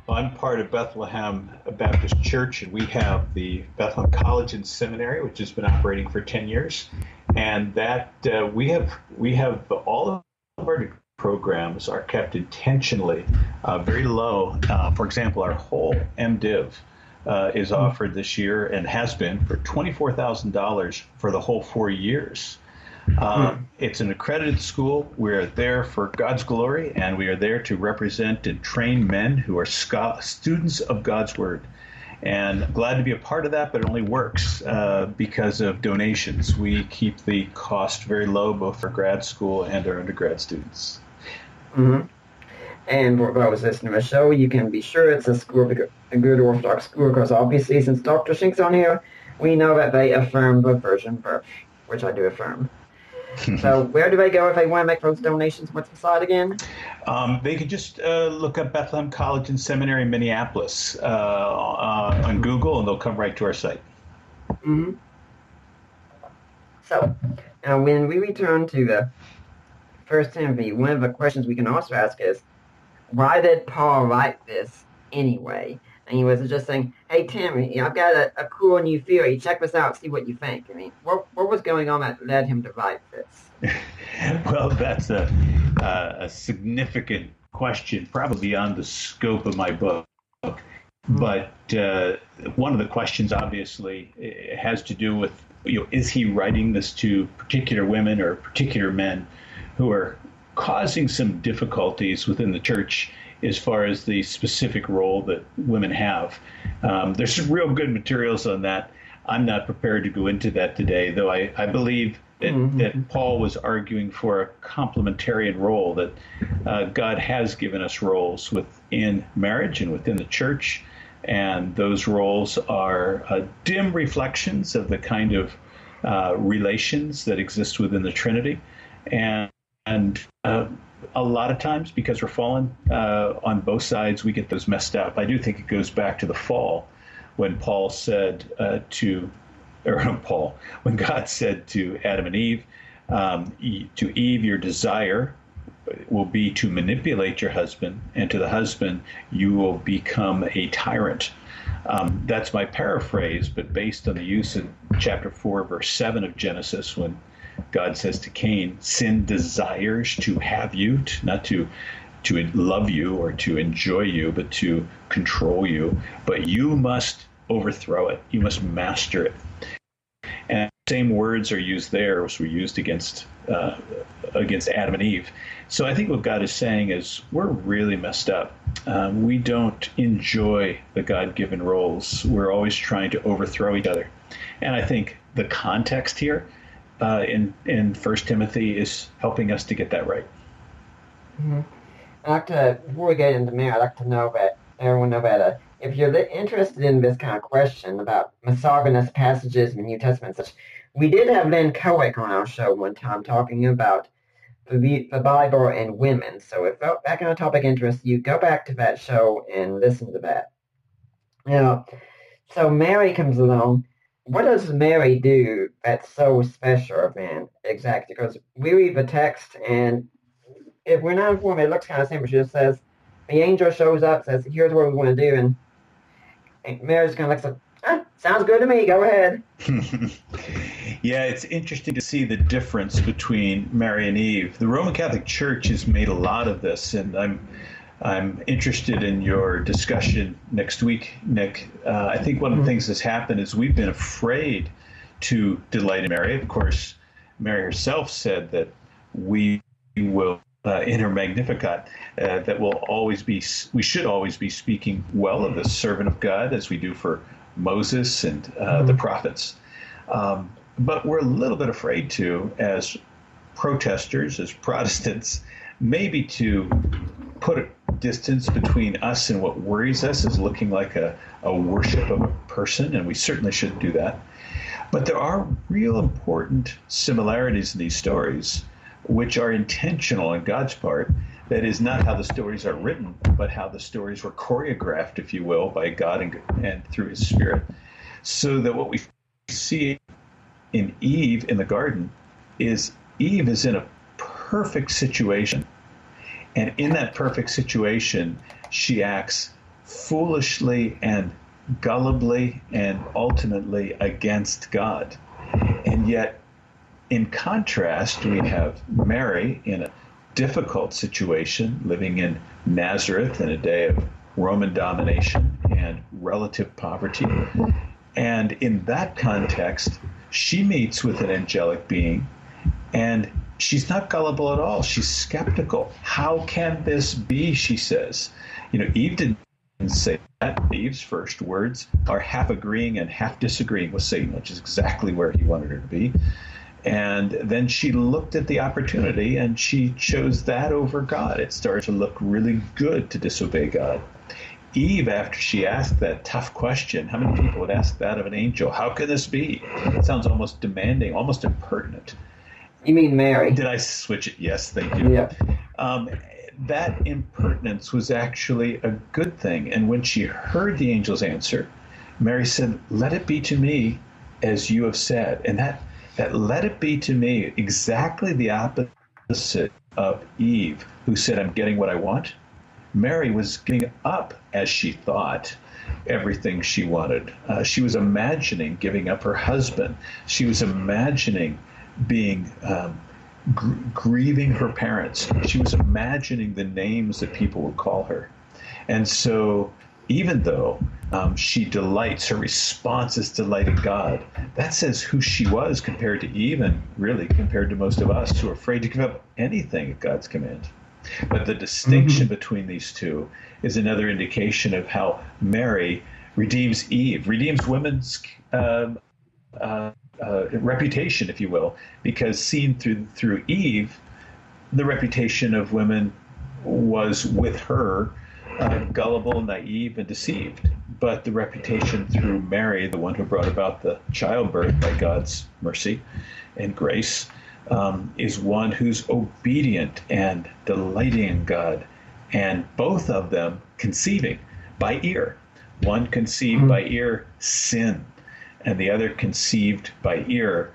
Well, I'm part of Bethlehem Baptist Church, and we have the Bethlehem College and Seminary, which has been operating for 10 years. and that uh, we have we have all of our programs are kept intentionally uh, very low. Uh, for example, our whole MDiv uh, is offered this year and has been for $24,000 for the whole four years. Um, hmm. it's an accredited school. We're there for God's glory, and we are there to represent and train men who are students of God's Word. And glad to be a part of that, but it only works uh, because of donations. We keep the cost very low, both for grad school and our undergrad students. Mm-hmm. And for those listening to the show, you can be sure it's a school, a good Orthodox school, because obviously, since Dr. Shenk's on here, we know that they affirm the virgin birth, which I do affirm. So where do they go if they want to make those donations? What's the site again? Um, they can just uh, look up Bethlehem College and Seminary in Minneapolis uh, uh, on Google, and they'll come right to our site. Mm-hmm. So, now when we return to the First Timothy, one of the questions we can also ask is, why did Paul write this anyway? And he was just saying, hey, Timothy, I've got a, a cool new theory. Check this out, see what you think. I mean, what, what was going on that led him to write this? well, that's a, uh, a significant question, probably beyond the scope of my book. Mm-hmm. But uh, one of the questions, obviously, has to do with you know, is he writing this to particular women or particular men who are causing some difficulties within the church as far as the specific role that women have. Um, there's some real good materials on that. I'm not prepared to go into that today, though I, I believe that, mm-hmm. that Paul was arguing for a complementarian role, that uh, God has given us roles within marriage and within the church, and those roles are uh, dim reflections of the kind of uh, relations that exist within the Trinity. And and uh, a lot of times, because we're fallen uh, on both sides, we get those messed up. I do think it goes back to the fall when Paul said uh, to, or Paul, when God said to Adam and Eve, um, to Eve, your desire will be to manipulate your husband, and to the husband, you will become a tyrant. Um, that's my paraphrase, but based on the use in chapter 4, verse 7 of Genesis, when God says to Cain, sin desires to have you, not to to love you or to enjoy you, but to control you. But you must overthrow it. You must master it. And same words are used there as were used against uh, against Adam and Eve. So I think what God is saying is we're really messed up. Um, we don't enjoy the God-given roles. We're always trying to overthrow each other. And I think the context here uh, in in First Timothy is helping us to get that right. Mm-hmm. I'd like to, before we get into marriage, I'd like to know that everyone know that uh, if you're interested in this kind of question about misogynist passages in the New Testament, such, we did have Lynn Cohick on our show one time talking about the, the Bible and women. So if that kind of topic interests you, go back to that show and listen to that. Now, so Mary comes along what does Mary do that's so special, man? Exactly, because we read the text, and if we're not informed, it looks kind of simple. She just says, the angel shows up, says, here's what we want to do, and, and Mary's kind of like, ah, sounds good to me, go ahead. yeah, it's interesting to see the difference between Mary and Eve. The Roman Catholic Church has made a lot of this, and I'm I'm interested in your discussion next week, Nick. Uh, I think one of the mm-hmm. things that's happened is we've been afraid to delight in Mary. Of course, Mary herself said that we will, uh, in her Magnificat, uh, that will always be, we should always be speaking well of the servant of God as we do for Moses and uh, mm-hmm. the prophets. Um, but we're a little bit afraid to, as protesters, as Protestants, maybe to put distance between us and what worries us is looking like a, a worship of a person, and we certainly shouldn't do that. But there are real important similarities in these stories, which are intentional on God's part. That is not how the stories are written, but how the stories were choreographed, if you will, by God and, and through His Spirit. So that what we see in Eve in the garden is Eve is in a perfect situation and in that perfect situation, she acts foolishly and gullibly and ultimately against God. And yet, in contrast, we have Mary in a difficult situation, living in Nazareth in a day of Roman domination and relative poverty. And in that context, she meets with an angelic being and she's not gullible at all. She's skeptical. How can this be? She says. You know, Eve didn't say that. Eve's first words are half agreeing and half disagreeing with Satan, which is exactly where he wanted her to be. And then she looked at the opportunity and she chose that over God. It started to look really good to disobey God. Eve, after she asked that tough question, how many people would ask that of an angel? How can this be? It sounds almost demanding, almost impertinent. You mean Mary? Did I switch it? Yes, thank you. Yeah. Um, that impertinence was actually a good thing. And when she heard the angel's answer, Mary said, Let it be to me as you have said. And that, that let it be to me exactly the opposite of Eve, who said, I'm getting what I want. Mary was giving up, as she thought, everything she wanted. Uh, she was imagining giving up her husband. She was imagining being um, gr- grieving her parents. She was imagining the names that people would call her. And so, even though um, she delights, her response is delight in God, that says who she was compared to Eve and really compared to most of us who are afraid to give up anything at God's command. But the distinction mm-hmm. between these two is another indication of how Mary redeems Eve, redeems women's um, uh, uh, reputation, if you will, because seen through through Eve, the reputation of women was with her uh, gullible, naive, and deceived. But the reputation through Mary, the one who brought about the childbirth by God's mercy and grace, um, is one who's obedient and delighting in God, and both of them conceiving by ear. One conceived mm-hmm. by ear sin, and the other conceived by ear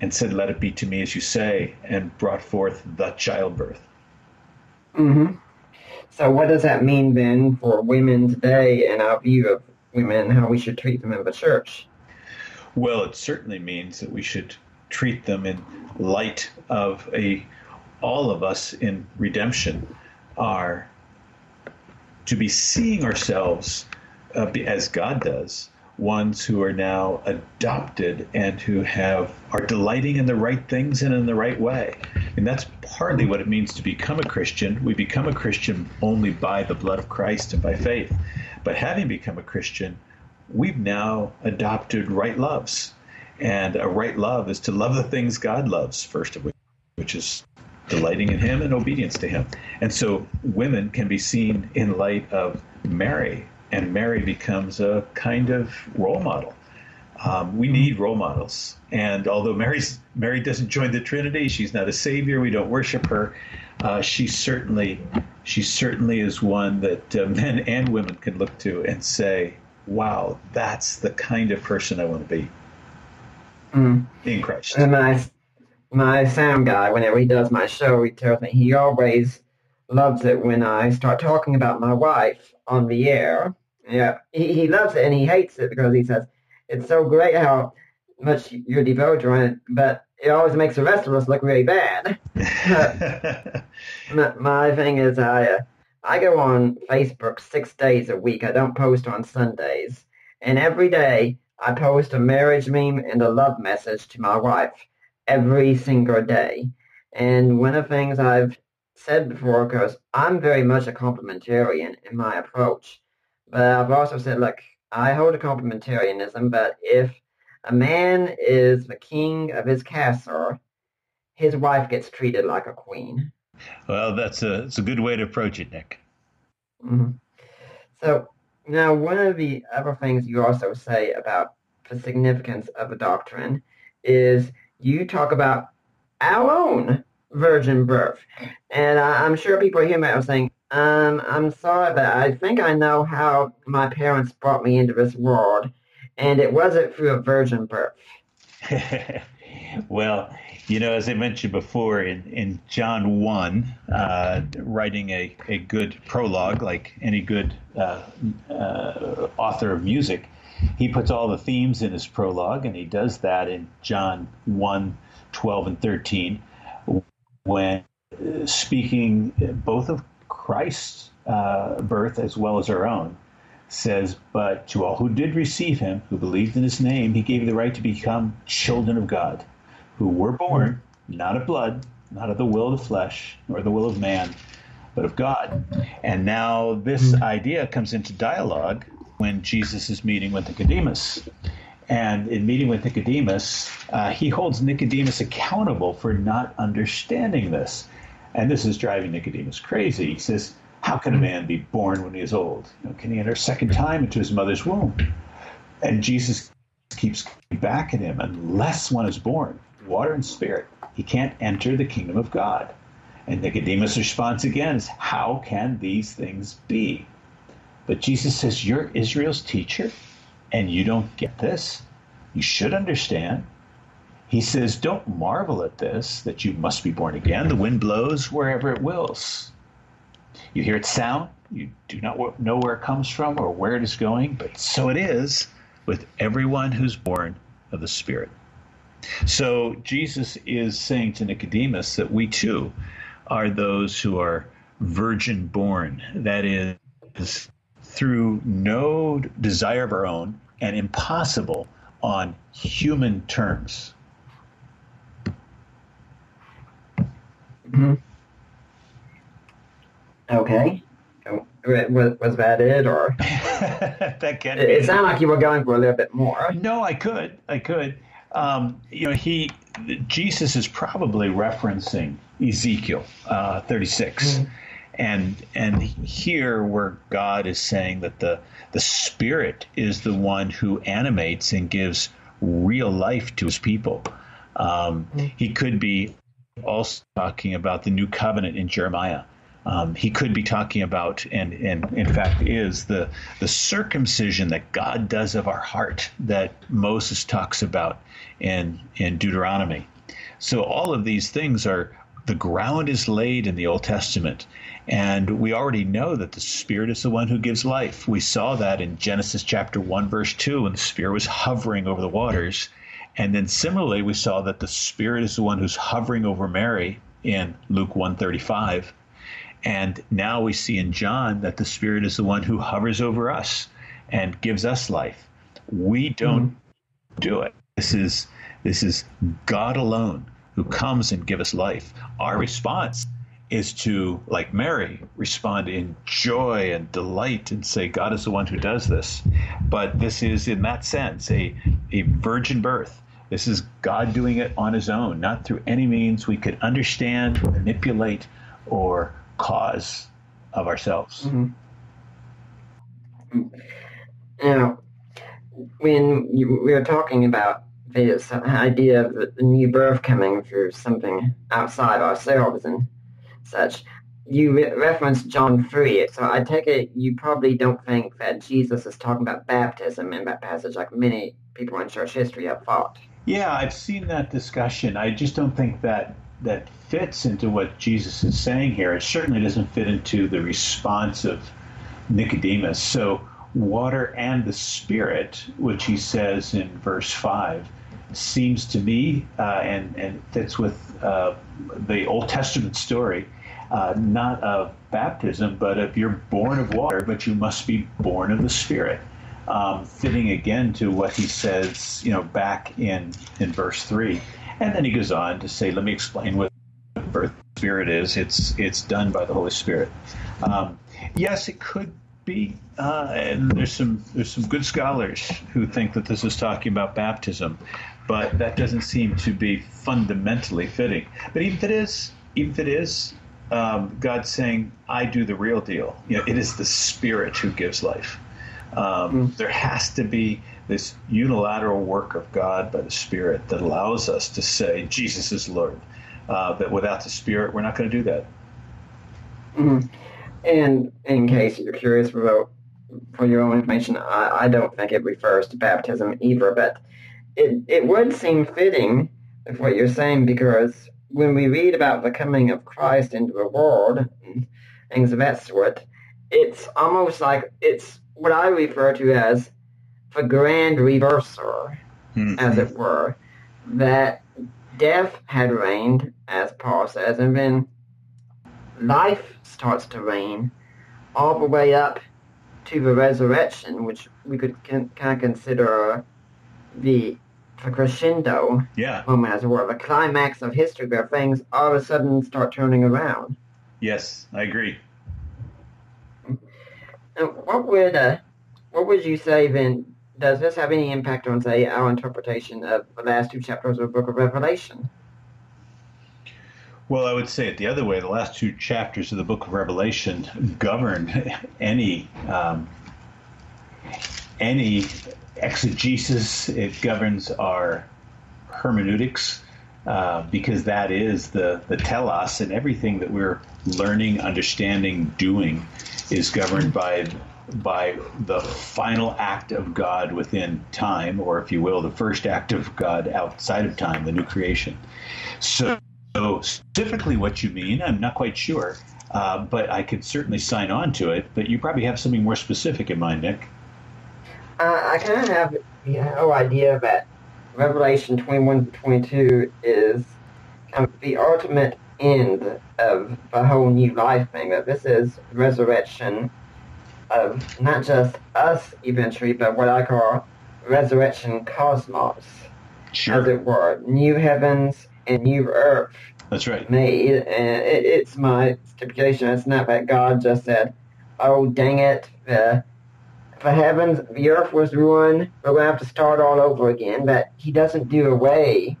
and said, Let it be to me as you say, and brought forth the childbirth. Mm-hmm. So, what does that mean then for women today and our view of women, how we should treat them in the church? Well, it certainly means that we should treat them in light of a all of us in redemption are to be seeing ourselves uh, as God does ones who are now adopted and who have are delighting in the right things and in the right way. And that's partly what it means to become a Christian. We become a Christian only by the blood of Christ and by faith. But having become a Christian, we've now adopted right loves. And a right love is to love the things God loves, first of which, which is delighting in Him and obedience to Him. And so women can be seen in light of Mary, and Mary becomes a kind of role model. Um, we need role models, and although Mary's Mary doesn't join the Trinity, she's not a savior. We don't worship her. Uh, she certainly, she certainly is one that uh, men and women can look to and say, "Wow, that's the kind of person I want to be." Mm. In Christ. And my my sound guy, whenever he does my show, he tells me he always loves it when I start talking about my wife on the air. Yeah, he, he loves it and he hates it because he says it's so great how much you're devoted to it, but it always makes the rest of us look really bad. my, my, thing is, I uh, I go on Facebook six days a week. I don't post on Sundays, and every day I post a marriage meme and a love message to my wife every single day. And one of the things I've said before, because I'm very much a complementarian in my approach, but I've also said, look, I hold a complementarianism, but if a man is the king of his castle, his wife gets treated like a queen. Well, that's a, it's a good way to approach it, Nick. Mm-hmm. So now, one of the other things you also say about the significance of a doctrine is you talk about our own virgin birth. And I, am sure people hearing me saying, um, I'm sorry, but I think I know how my parents brought me into this world, and it wasn't through a virgin birth. well, you know, as I mentioned before, in, in John 1, uh, writing a, a good prologue, like any good uh, uh, author of music, he puts all the themes in his prologue, and he does that in John 1 12 and 13, when uh, speaking both of Christ's uh, birth as well as our own, says, But to all who did receive him, who believed in his name, he gave the right to become children of God, who were born not of blood, not of the will of the flesh, nor the will of man, but of God. And now this idea comes into dialogue when Jesus is meeting with Nicodemus. And in meeting with Nicodemus, uh, he holds Nicodemus accountable for not understanding this. And this is driving Nicodemus crazy. He says, How can a man be born when he is old? You know, can he enter a second time into his mother's womb? And Jesus keeps back at him unless one is born, water and spirit, he can't enter the kingdom of God. And Nicodemus' response again is, How can these things be? But Jesus says, You're Israel's teacher, and you don't get this. You should understand. He says, Don't marvel at this, that you must be born again. The wind blows wherever it wills. You hear its sound, you do not know where it comes from or where it is going, but so it is with everyone who's born of the Spirit. So Jesus is saying to Nicodemus that we too are those who are virgin born. That is, through no desire of our own and impossible on human terms. Mm-hmm. Okay. Was, was that it, or that can it, it sounded like you were going for a little bit more. No, I could, I could. Um, you know, he Jesus is probably referencing Ezekiel uh, 36. Mm-hmm. And and here where God is saying that the the Spirit is the one who animates and gives real life to His people. Um, mm-hmm. He could be also talking about the new covenant in Jeremiah. Um, he could be talking about, and, and in fact is, the, the circumcision that God does of our heart that Moses talks about in, in Deuteronomy. So all of these things are, the ground is laid in the Old Testament. And we already know that the Spirit is the one who gives life. We saw that in Genesis chapter 1, verse 2, when the Spirit was hovering over the waters. And then similarly, we saw that the Spirit is the one who's hovering over Mary in Luke 135. And now we see in John that the Spirit is the one who hovers over us and gives us life. We don't mm-hmm. do it. This is this is God alone who comes and give us life. Our response is to, like Mary, respond in joy and delight and say, God is the one who does this. But this is, in that sense, a, a virgin birth. This is God doing it on his own, not through any means we could understand, manipulate, or cause of ourselves. Mm-hmm. Now, when you, we were talking about this idea of the new birth coming through something outside ourselves and such, you re- referenced John 3, so I take it you probably don't think that Jesus is talking about baptism in that passage like many people in church history have thought. Yeah, I've seen that discussion. I just don't think that that fits into what Jesus is saying here. It certainly doesn't fit into the response of Nicodemus. So, water and the Spirit, which he says in verse 5, seems to me uh, and, and fits with uh, the Old Testament story, uh, not of baptism, but of you're born of water, but you must be born of the Spirit. Um, fitting again to what he says, you know, back in, in verse 3. And then he goes on to say, let me explain what birth spirit is. It's it's done by the Holy Spirit. Um, yes, it could be, uh, and there's some there's some good scholars who think that this is talking about baptism, but that doesn't seem to be fundamentally fitting. But even if it is, even if it is, um, God's saying, "I do the real deal." You know, it is the Spirit who gives life. Um, mm. There has to be this unilateral work of God by the Spirit that allows us to say Jesus is Lord. Uh, but without the Spirit, we're not going to do that. Mm-hmm. And in case you're curious about for your own information, I, I, don't think it refers to baptism either, but it, it would seem fitting with what you're saying because when we read about the coming of Christ into the world and things of that sort, it's almost like it's what I refer to as the grand reverser, Mhm. as it were, that death had reigned, as Paul says, and then life starts to reign all the way up to the resurrection, which we could kind of consider the, the crescendo Yeah. moment, as it were, the climax of history where things all of a sudden start turning around. Yes, I agree. And what would uh, what would you say then? Does this have any impact on, say, our interpretation of the last two chapters of the Book of Revelation? Well, I would say it the other way. The last two chapters of the book of Revelation govern any um, any exegesis. It governs our hermeneutics uh, because that is the the telos, and everything that we're learning, understanding, doing is governed by by the final act of God within time, or if you will, the first act of God outside of time, the new creation. So. So specifically, what you mean, I'm not quite sure, uh, but I could certainly sign on to it. But you probably have something more specific in mind, Nick. Uh, I kind of have the whole idea that Revelation 21 to 22 is kind of the ultimate end of the whole new life thing. That this is resurrection of not just us eventually, but what I call resurrection cosmos, Sure. as it were, new heavens and new earth That's right. made, and it, it's my stipulation. It's not that God just said, "Oh, dang it, the the heavens, the earth was ruined. We're going to have to start all over again." But He doesn't do away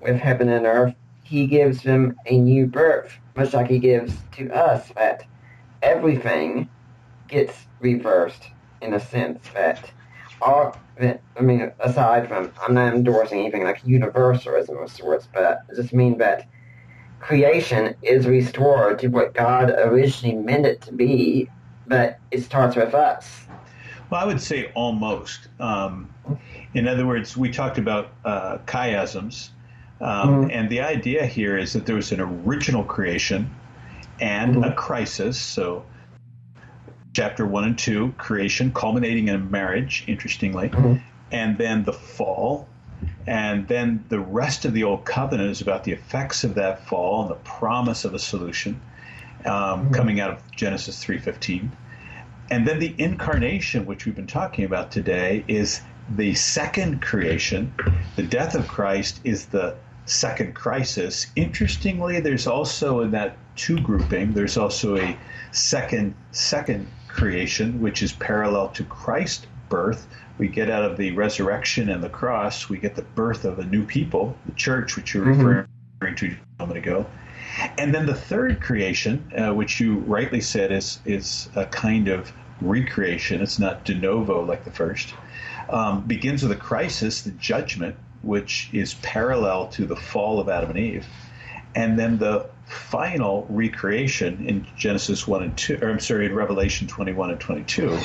with heaven and earth. He gives them a new birth, much like He gives to us. That everything gets reversed in a sense. That all I mean, aside from, I'm not endorsing anything like universalism of sorts, but I just mean that creation is restored to what God originally meant it to be, but it starts with us. Well, I would say almost. Um, in other words, we talked about uh, chiasms, um, and the idea here is that there was an original creation and a crisis. So, chapter one and two, creation culminating in a marriage, interestingly, and then the fall. And then the rest of the old covenant is about the effects of that fall and the promise of a solution um, coming out of Genesis 3:15. And then the incarnation, which we've been talking about today, is the second creation. The death of Christ is the second crisis. Interestingly, there's also in that two grouping, there's also a second second creation, which is parallel to Christ's birth. We get out of the resurrection and the cross, we get the birth of a new people, the church, which you were Mhm. referring to a moment ago. And then the third creation, uh, which you rightly said is is a kind of recreation. It's not de novo like the first. Um, begins with a crisis, the judgment, which is parallel to the fall of Adam and Eve, and then the final recreation in Genesis one and two, or I'm sorry, in Revelation twenty one and twenty two,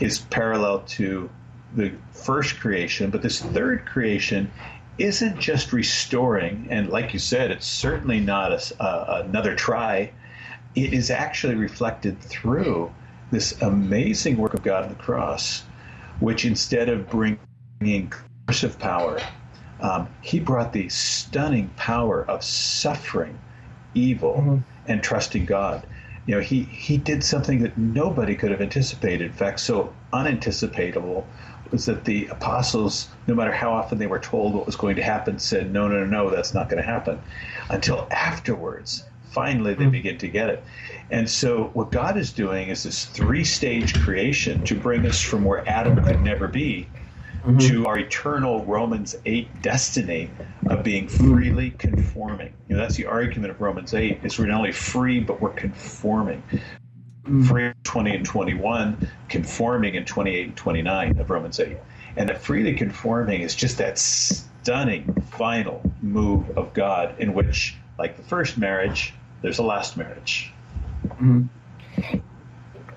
is parallel to the first creation. But this third creation isn't just restoring, and like you said, it's certainly not a, uh, another try. It is actually reflected through this amazing work of God on the cross, which instead of bringing cursive power, um, he brought the stunning power of suffering, evil, Mhm. and trusting God. You know, he, he did something that nobody could have anticipated. In fact, so unanticipatable was that the apostles, no matter how often they were told what was going to happen, said, no, no, no, no, that's not going to happen. Until afterwards, finally, they Mm. begin to get it. And so, what God is doing is this three stage creation to bring us from where Adam could never be Mhm. to our eternal Romans 8 destiny of being freely conforming. You know, that's the argument of Romans 8 is we're not only free, but we're conforming. Mm. Free 20 and 21, conforming in 28 and 29 of Romans 8. And that freely conforming is just that stunning final move of God in which, like the first marriage, there's a last marriage. Mhm.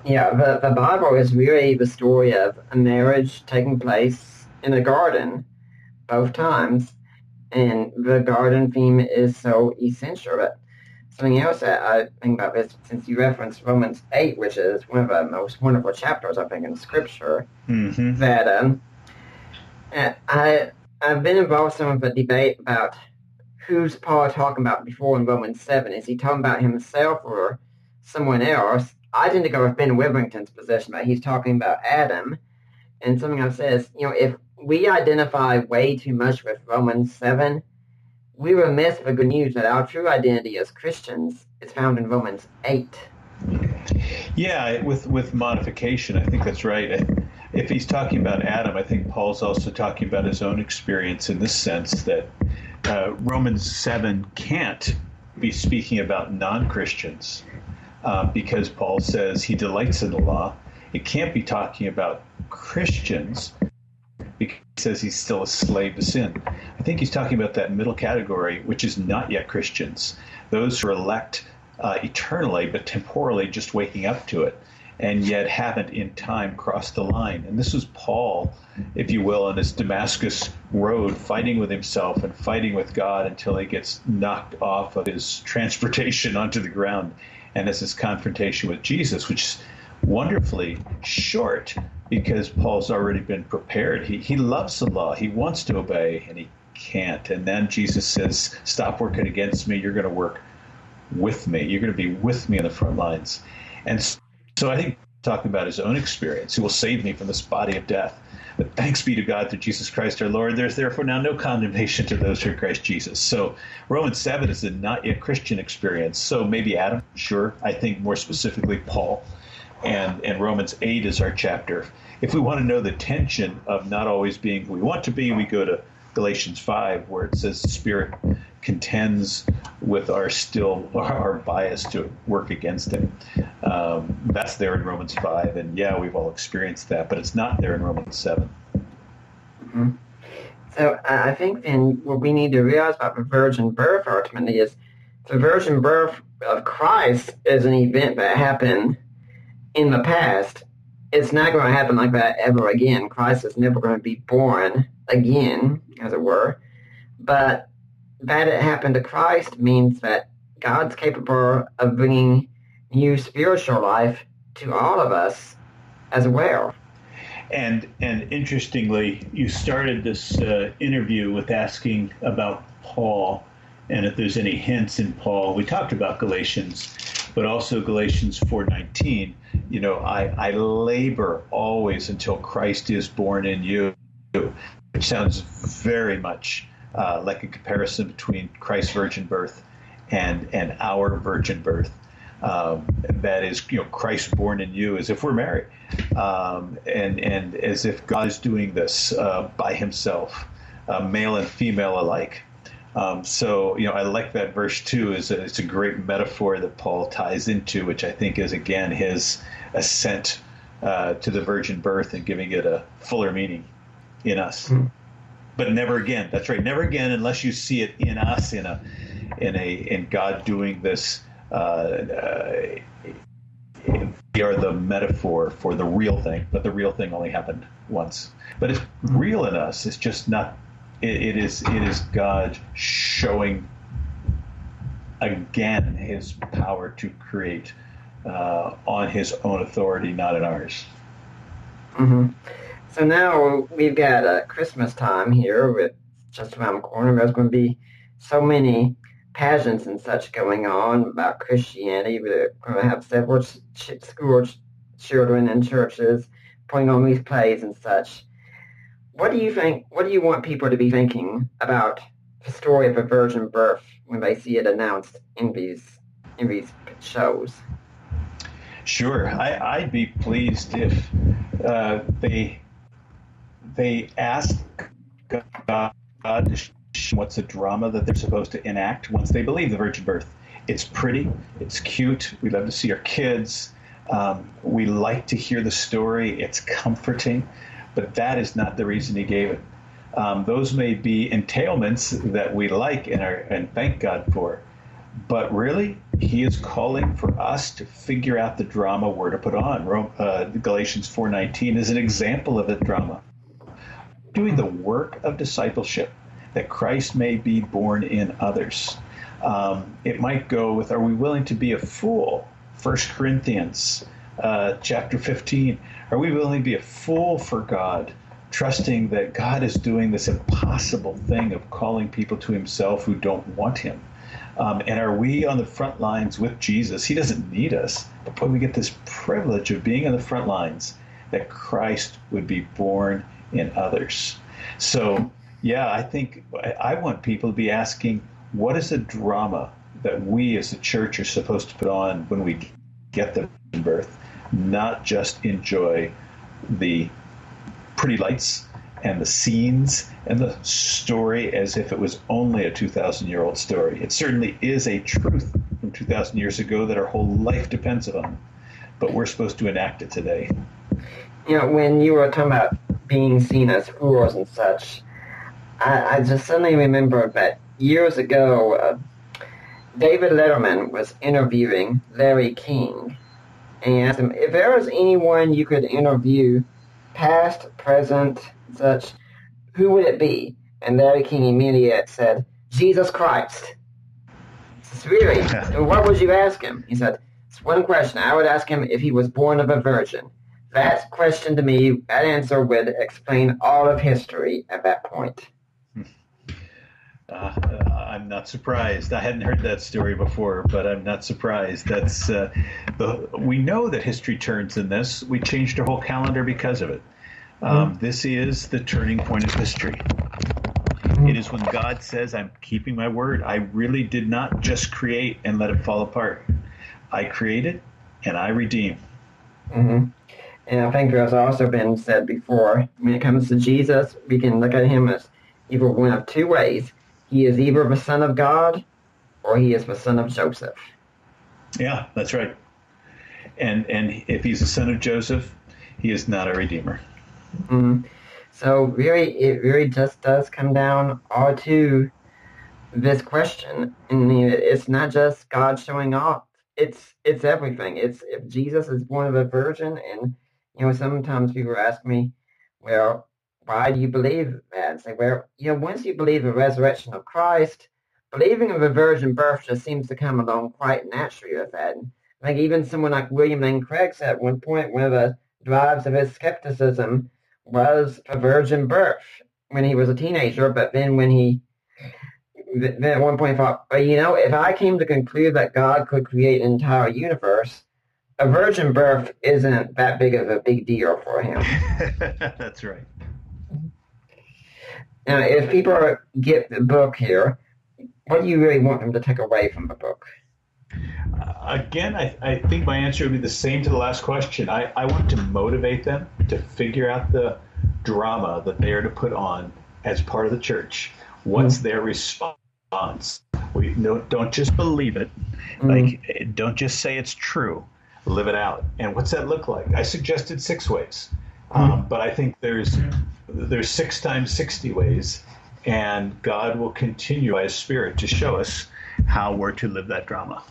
Yeah, the, the Bible is really the story of a marriage taking place in a garden both times. And the garden theme is so essential. Something else that I think about is since you referenced Romans 8, which is one of the most wonderful chapters, I think, in Scripture, Mm-hmm. that um, I I've been involved in some of the debate about who's Paul talking about before in Romans seven. Is he talking about himself or someone else? I tend to go with Ben Witherington's position that he's talking about Adam. And something I've said is, you know, if we identify way too much with Romans seven, we were miss the good news that our true identity as Christians is found in Romans eight. Yeah, with with modification, I think that's right. If he's talking about Adam, I think Paul's also talking about his own experience in this sense that uh, Romans seven can't be speaking about non-Christians uh, because Paul says he delights in the law. It can't be talking about Christians because he says he's still a slave to sin. I think he's talking about that middle category, which is not yet Christians, those who are elect uh, eternally, but temporally just waking up to it, and yet haven't in time crossed the line. And this was Paul, if you will, on his Damascus road, fighting with himself and fighting with God until he gets knocked off of his transportation onto the ground. And this is confrontation with Jesus, which wonderfully short because Paul's already been prepared. He, he loves the law, he wants to obey, and he can't. And then Jesus says, Stop working against me, you're going to work with me. You're going to be with me in the front lines. And so I think talking about his own experience, who will save me from this body of death. But thanks be to God through Jesus Christ our Lord. There's therefore now no condemnation to those who are Christ Jesus. So Romans 7 is a not yet Christian experience. So maybe Adam, sure. I think more specifically Paul. And, and Romans 8 is our chapter. If we want to know the tension of not always being who we want to be, we go to Galatians 5, where it says the Spirit contends with our still our bias to work against it. Um, that's there in Romans 5, and yeah, we've all experienced that, but it's not there in Romans 7. Mm-hmm. So I think then what we need to realize about the virgin birth ultimately is the virgin birth of Christ is an event that happened in the past. It's not going to happen like that ever again. Christ is never going to be born again, as it were. But that it happened to Christ means that God's capable of bringing new spiritual life to all of us as well. And and interestingly, you started this uh, interview with asking about Paul and if there's any hints in Paul. We talked about Galatians, but also Galatians 4:19. You know, I, I labor always until Christ is born in you which sounds very much uh, like a comparison between Christ's virgin birth and and our virgin birth. Um, that is, you know, Christ born in you, as if we're married, um, and and as if God is doing this uh, by Himself, uh, male and female alike. Um, so, you know, I like that verse too. Is it's a great metaphor that Paul ties into, which I think is again his ascent uh, to the virgin birth and giving it a fuller meaning in us. Mm-hmm. But never again. That's right. Never again, unless you see it in us, in a, in a, in God doing this. Uh, uh, we are the metaphor for the real thing, but the real thing only happened once. But it's mm-hmm. real in us. It's just not. It, it is. It is God showing again His power to create uh, on His own authority, not in ours. Mm-hmm. So now we've got uh, Christmas time here with just around the corner. There's going to be so many pageants and such going on about Christianity. We're going to have several ch- school ch- children and churches putting on these plays and such. What do you think? What do you want people to be thinking about the story of a virgin birth when they see it announced in these in these shows? Sure, I, would be pleased if uh, they they ask God what's a drama that they're supposed to enact once they believe the virgin birth. It's pretty, it's cute. We love to see our kids. Um, we like to hear the story. It's comforting, but that is not the reason he gave it. Um, those may be entailments that we like and, are, and thank God for, but really, he is calling for us to figure out the drama we're to put on. Uh, Galatians 4:19 is an example of a drama doing the work of discipleship that Christ may be born in others. Um, it might go with Are we willing to be a fool? 1 Corinthians uh, chapter 15. Are we willing to be a fool for God trusting that God is doing this impossible thing of calling people to Himself who don't want Him. Um, and are we on the front lines with Jesus? He doesn't need us, but boy, we get this privilege of being on the front lines that Christ would be born in others. So, yeah, I think I want people to be asking, what is the drama that we as a church are supposed to put on when we get the birth? Not just enjoy the pretty lights and the scenes and the story as if it was only a 2,000 year old story. It certainly is a truth from 2,000 years ago that our whole life depends on, but we're supposed to enact it today. You know, when you were talking about being seen as fools and such, I, I just suddenly remember that years ago, uh, David Letterman was interviewing Larry King. And asked him, if there was anyone you could interview, past, present, such, who would it be? And Larry King immediately said, Jesus Christ. Really? what would you ask him? He said, it's one question. I would ask him if he was born of a virgin. That question to me, that answer would explain all of history at that point. Uh, I'm not surprised. I hadn't heard that story before, but I'm not surprised. That's uh, the we know that history turns in this. We changed our whole calendar because of it. Um, mm-hmm. This is the turning point of history. Mm-hmm. It is when God says, "I'm keeping my word. I really did not just create and let it fall apart. I created and I redeem." Mm-hmm. And I think there's also been said before when it comes to Jesus, we can look at him as either one of two ways he is either the son of God or he is the son of Joseph. Yeah, that's right. And and if he's the son of Joseph, he is not a redeemer. Mm-hmm. So really, it really just does come down all to this question. And it's not just God showing off; it's it's everything. It's if Jesus is born of a virgin, and you know, sometimes people ask me, well, why do you believe that? Say, well, you know, once you believe the resurrection of Christ, believing in a virgin birth just seems to come along quite naturally with that. Like even someone like William Lane Craig said at one point, one of the drives of his skepticism was a virgin birth when he was a teenager, but then when he then at one point thought, well, you know, if I came to conclude that God could create an entire universe, a virgin birth isn't that big of a big deal for him. That's right. Now, if people get the book here, what do you really want them to take away from the book? Uh, again, I, I think my answer would be the same to the last question. I, I want to motivate them to figure out the drama that they are to put on as part of the church. What's mm-hmm. their response? We no, don't just believe it. Mm-hmm. Like, don't just say it's true. Live it out. And what's that look like? I suggested six ways. Um, but I think there's there's six times 60 ways, and God will continue by His Spirit to show us how we're to live that drama.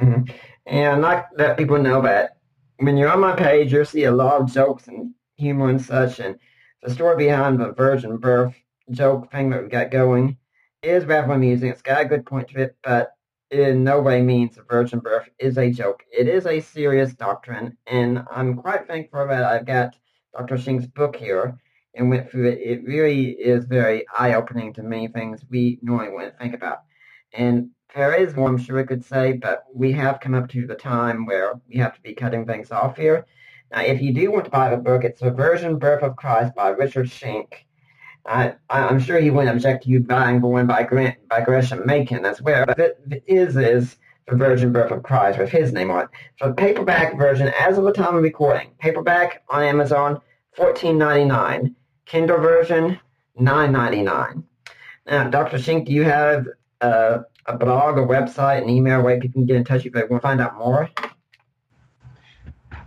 Mm-hmm. And like let people know that when you're on my page, you'll see a lot of jokes and humor and such. And the story behind the virgin birth joke thing that we got going is rather amusing. It's got a good point to it, but it in no way means the virgin birth is a joke. It is a serious doctrine, and I'm quite thankful that I've got Dr. Shenk's book here and went through it, it really is very eye-opening to many things we normally wouldn't think about. And there is more I'm sure I could say, but we have come up to the time where we have to be cutting things off here. Now, if you do want to buy the book, it's The Virgin Birth of Christ by Richard Shenk. I, I'm sure he wouldn't object to you buying the one by, Grant, by Gresham Machen as well, but it, it is is The Virgin Birth of Christ with his name on it. So paperback version, as of the time of recording, paperback on Amazon, fourteen ninety nine. Kindle version, nine ninety nine. Now, Dr. Shenk, do you have uh, a blog, a website, an email where people can get in touch if they want to find out more?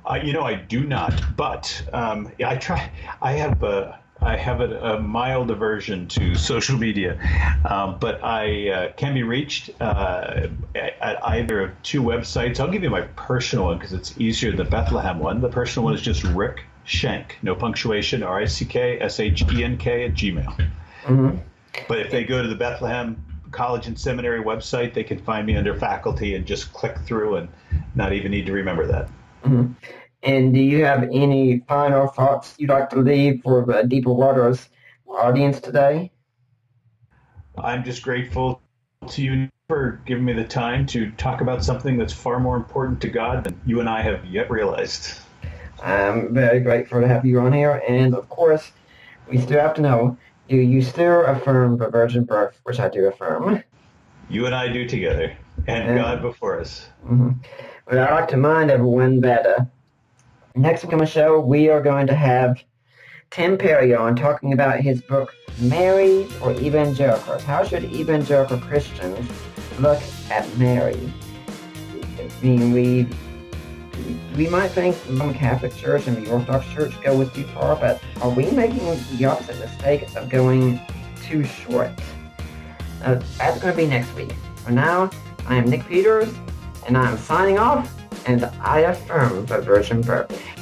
Uh, you know, I do not, but um, I try. I have a, I have a, a mild aversion to social media, um, but I uh, can be reached uh, at either of two websites. I'll give you my personal one because it's easier. The Bethlehem one. The personal one is just Rick Shenk, no punctuation, R I C K S H E N K at Gmail. Mm-hmm. But if they go to the Bethlehem College and Seminary website, they can find me under faculty and just click through and not even need to remember that. Mm-hmm. And do you have any final thoughts you'd like to leave for the Deeper Waters audience today? I'm just grateful to you for giving me the time to talk about something that's far more important to God than you and I have yet realized. I'm very grateful to have you on here, and of course, we still have to know do you still affirm the virgin birth, which I do affirm? You and I do together, and Yeah. God before us. Mm-hmm. Well, I'd like to remind everyone that uh, next week on the show, we are going to have Tim Perry on talking about his book, Mary for Evangelicals. How should evangelical Christians look at Mary? I mean, we, we might think the Roman Catholic Church and the Orthodox Church go with too far, but are we making the opposite mistake of going too short? Uh, that's going to be next week. For now, I am Nick Peters, and I'm signing off, and I affirm the virgin birth.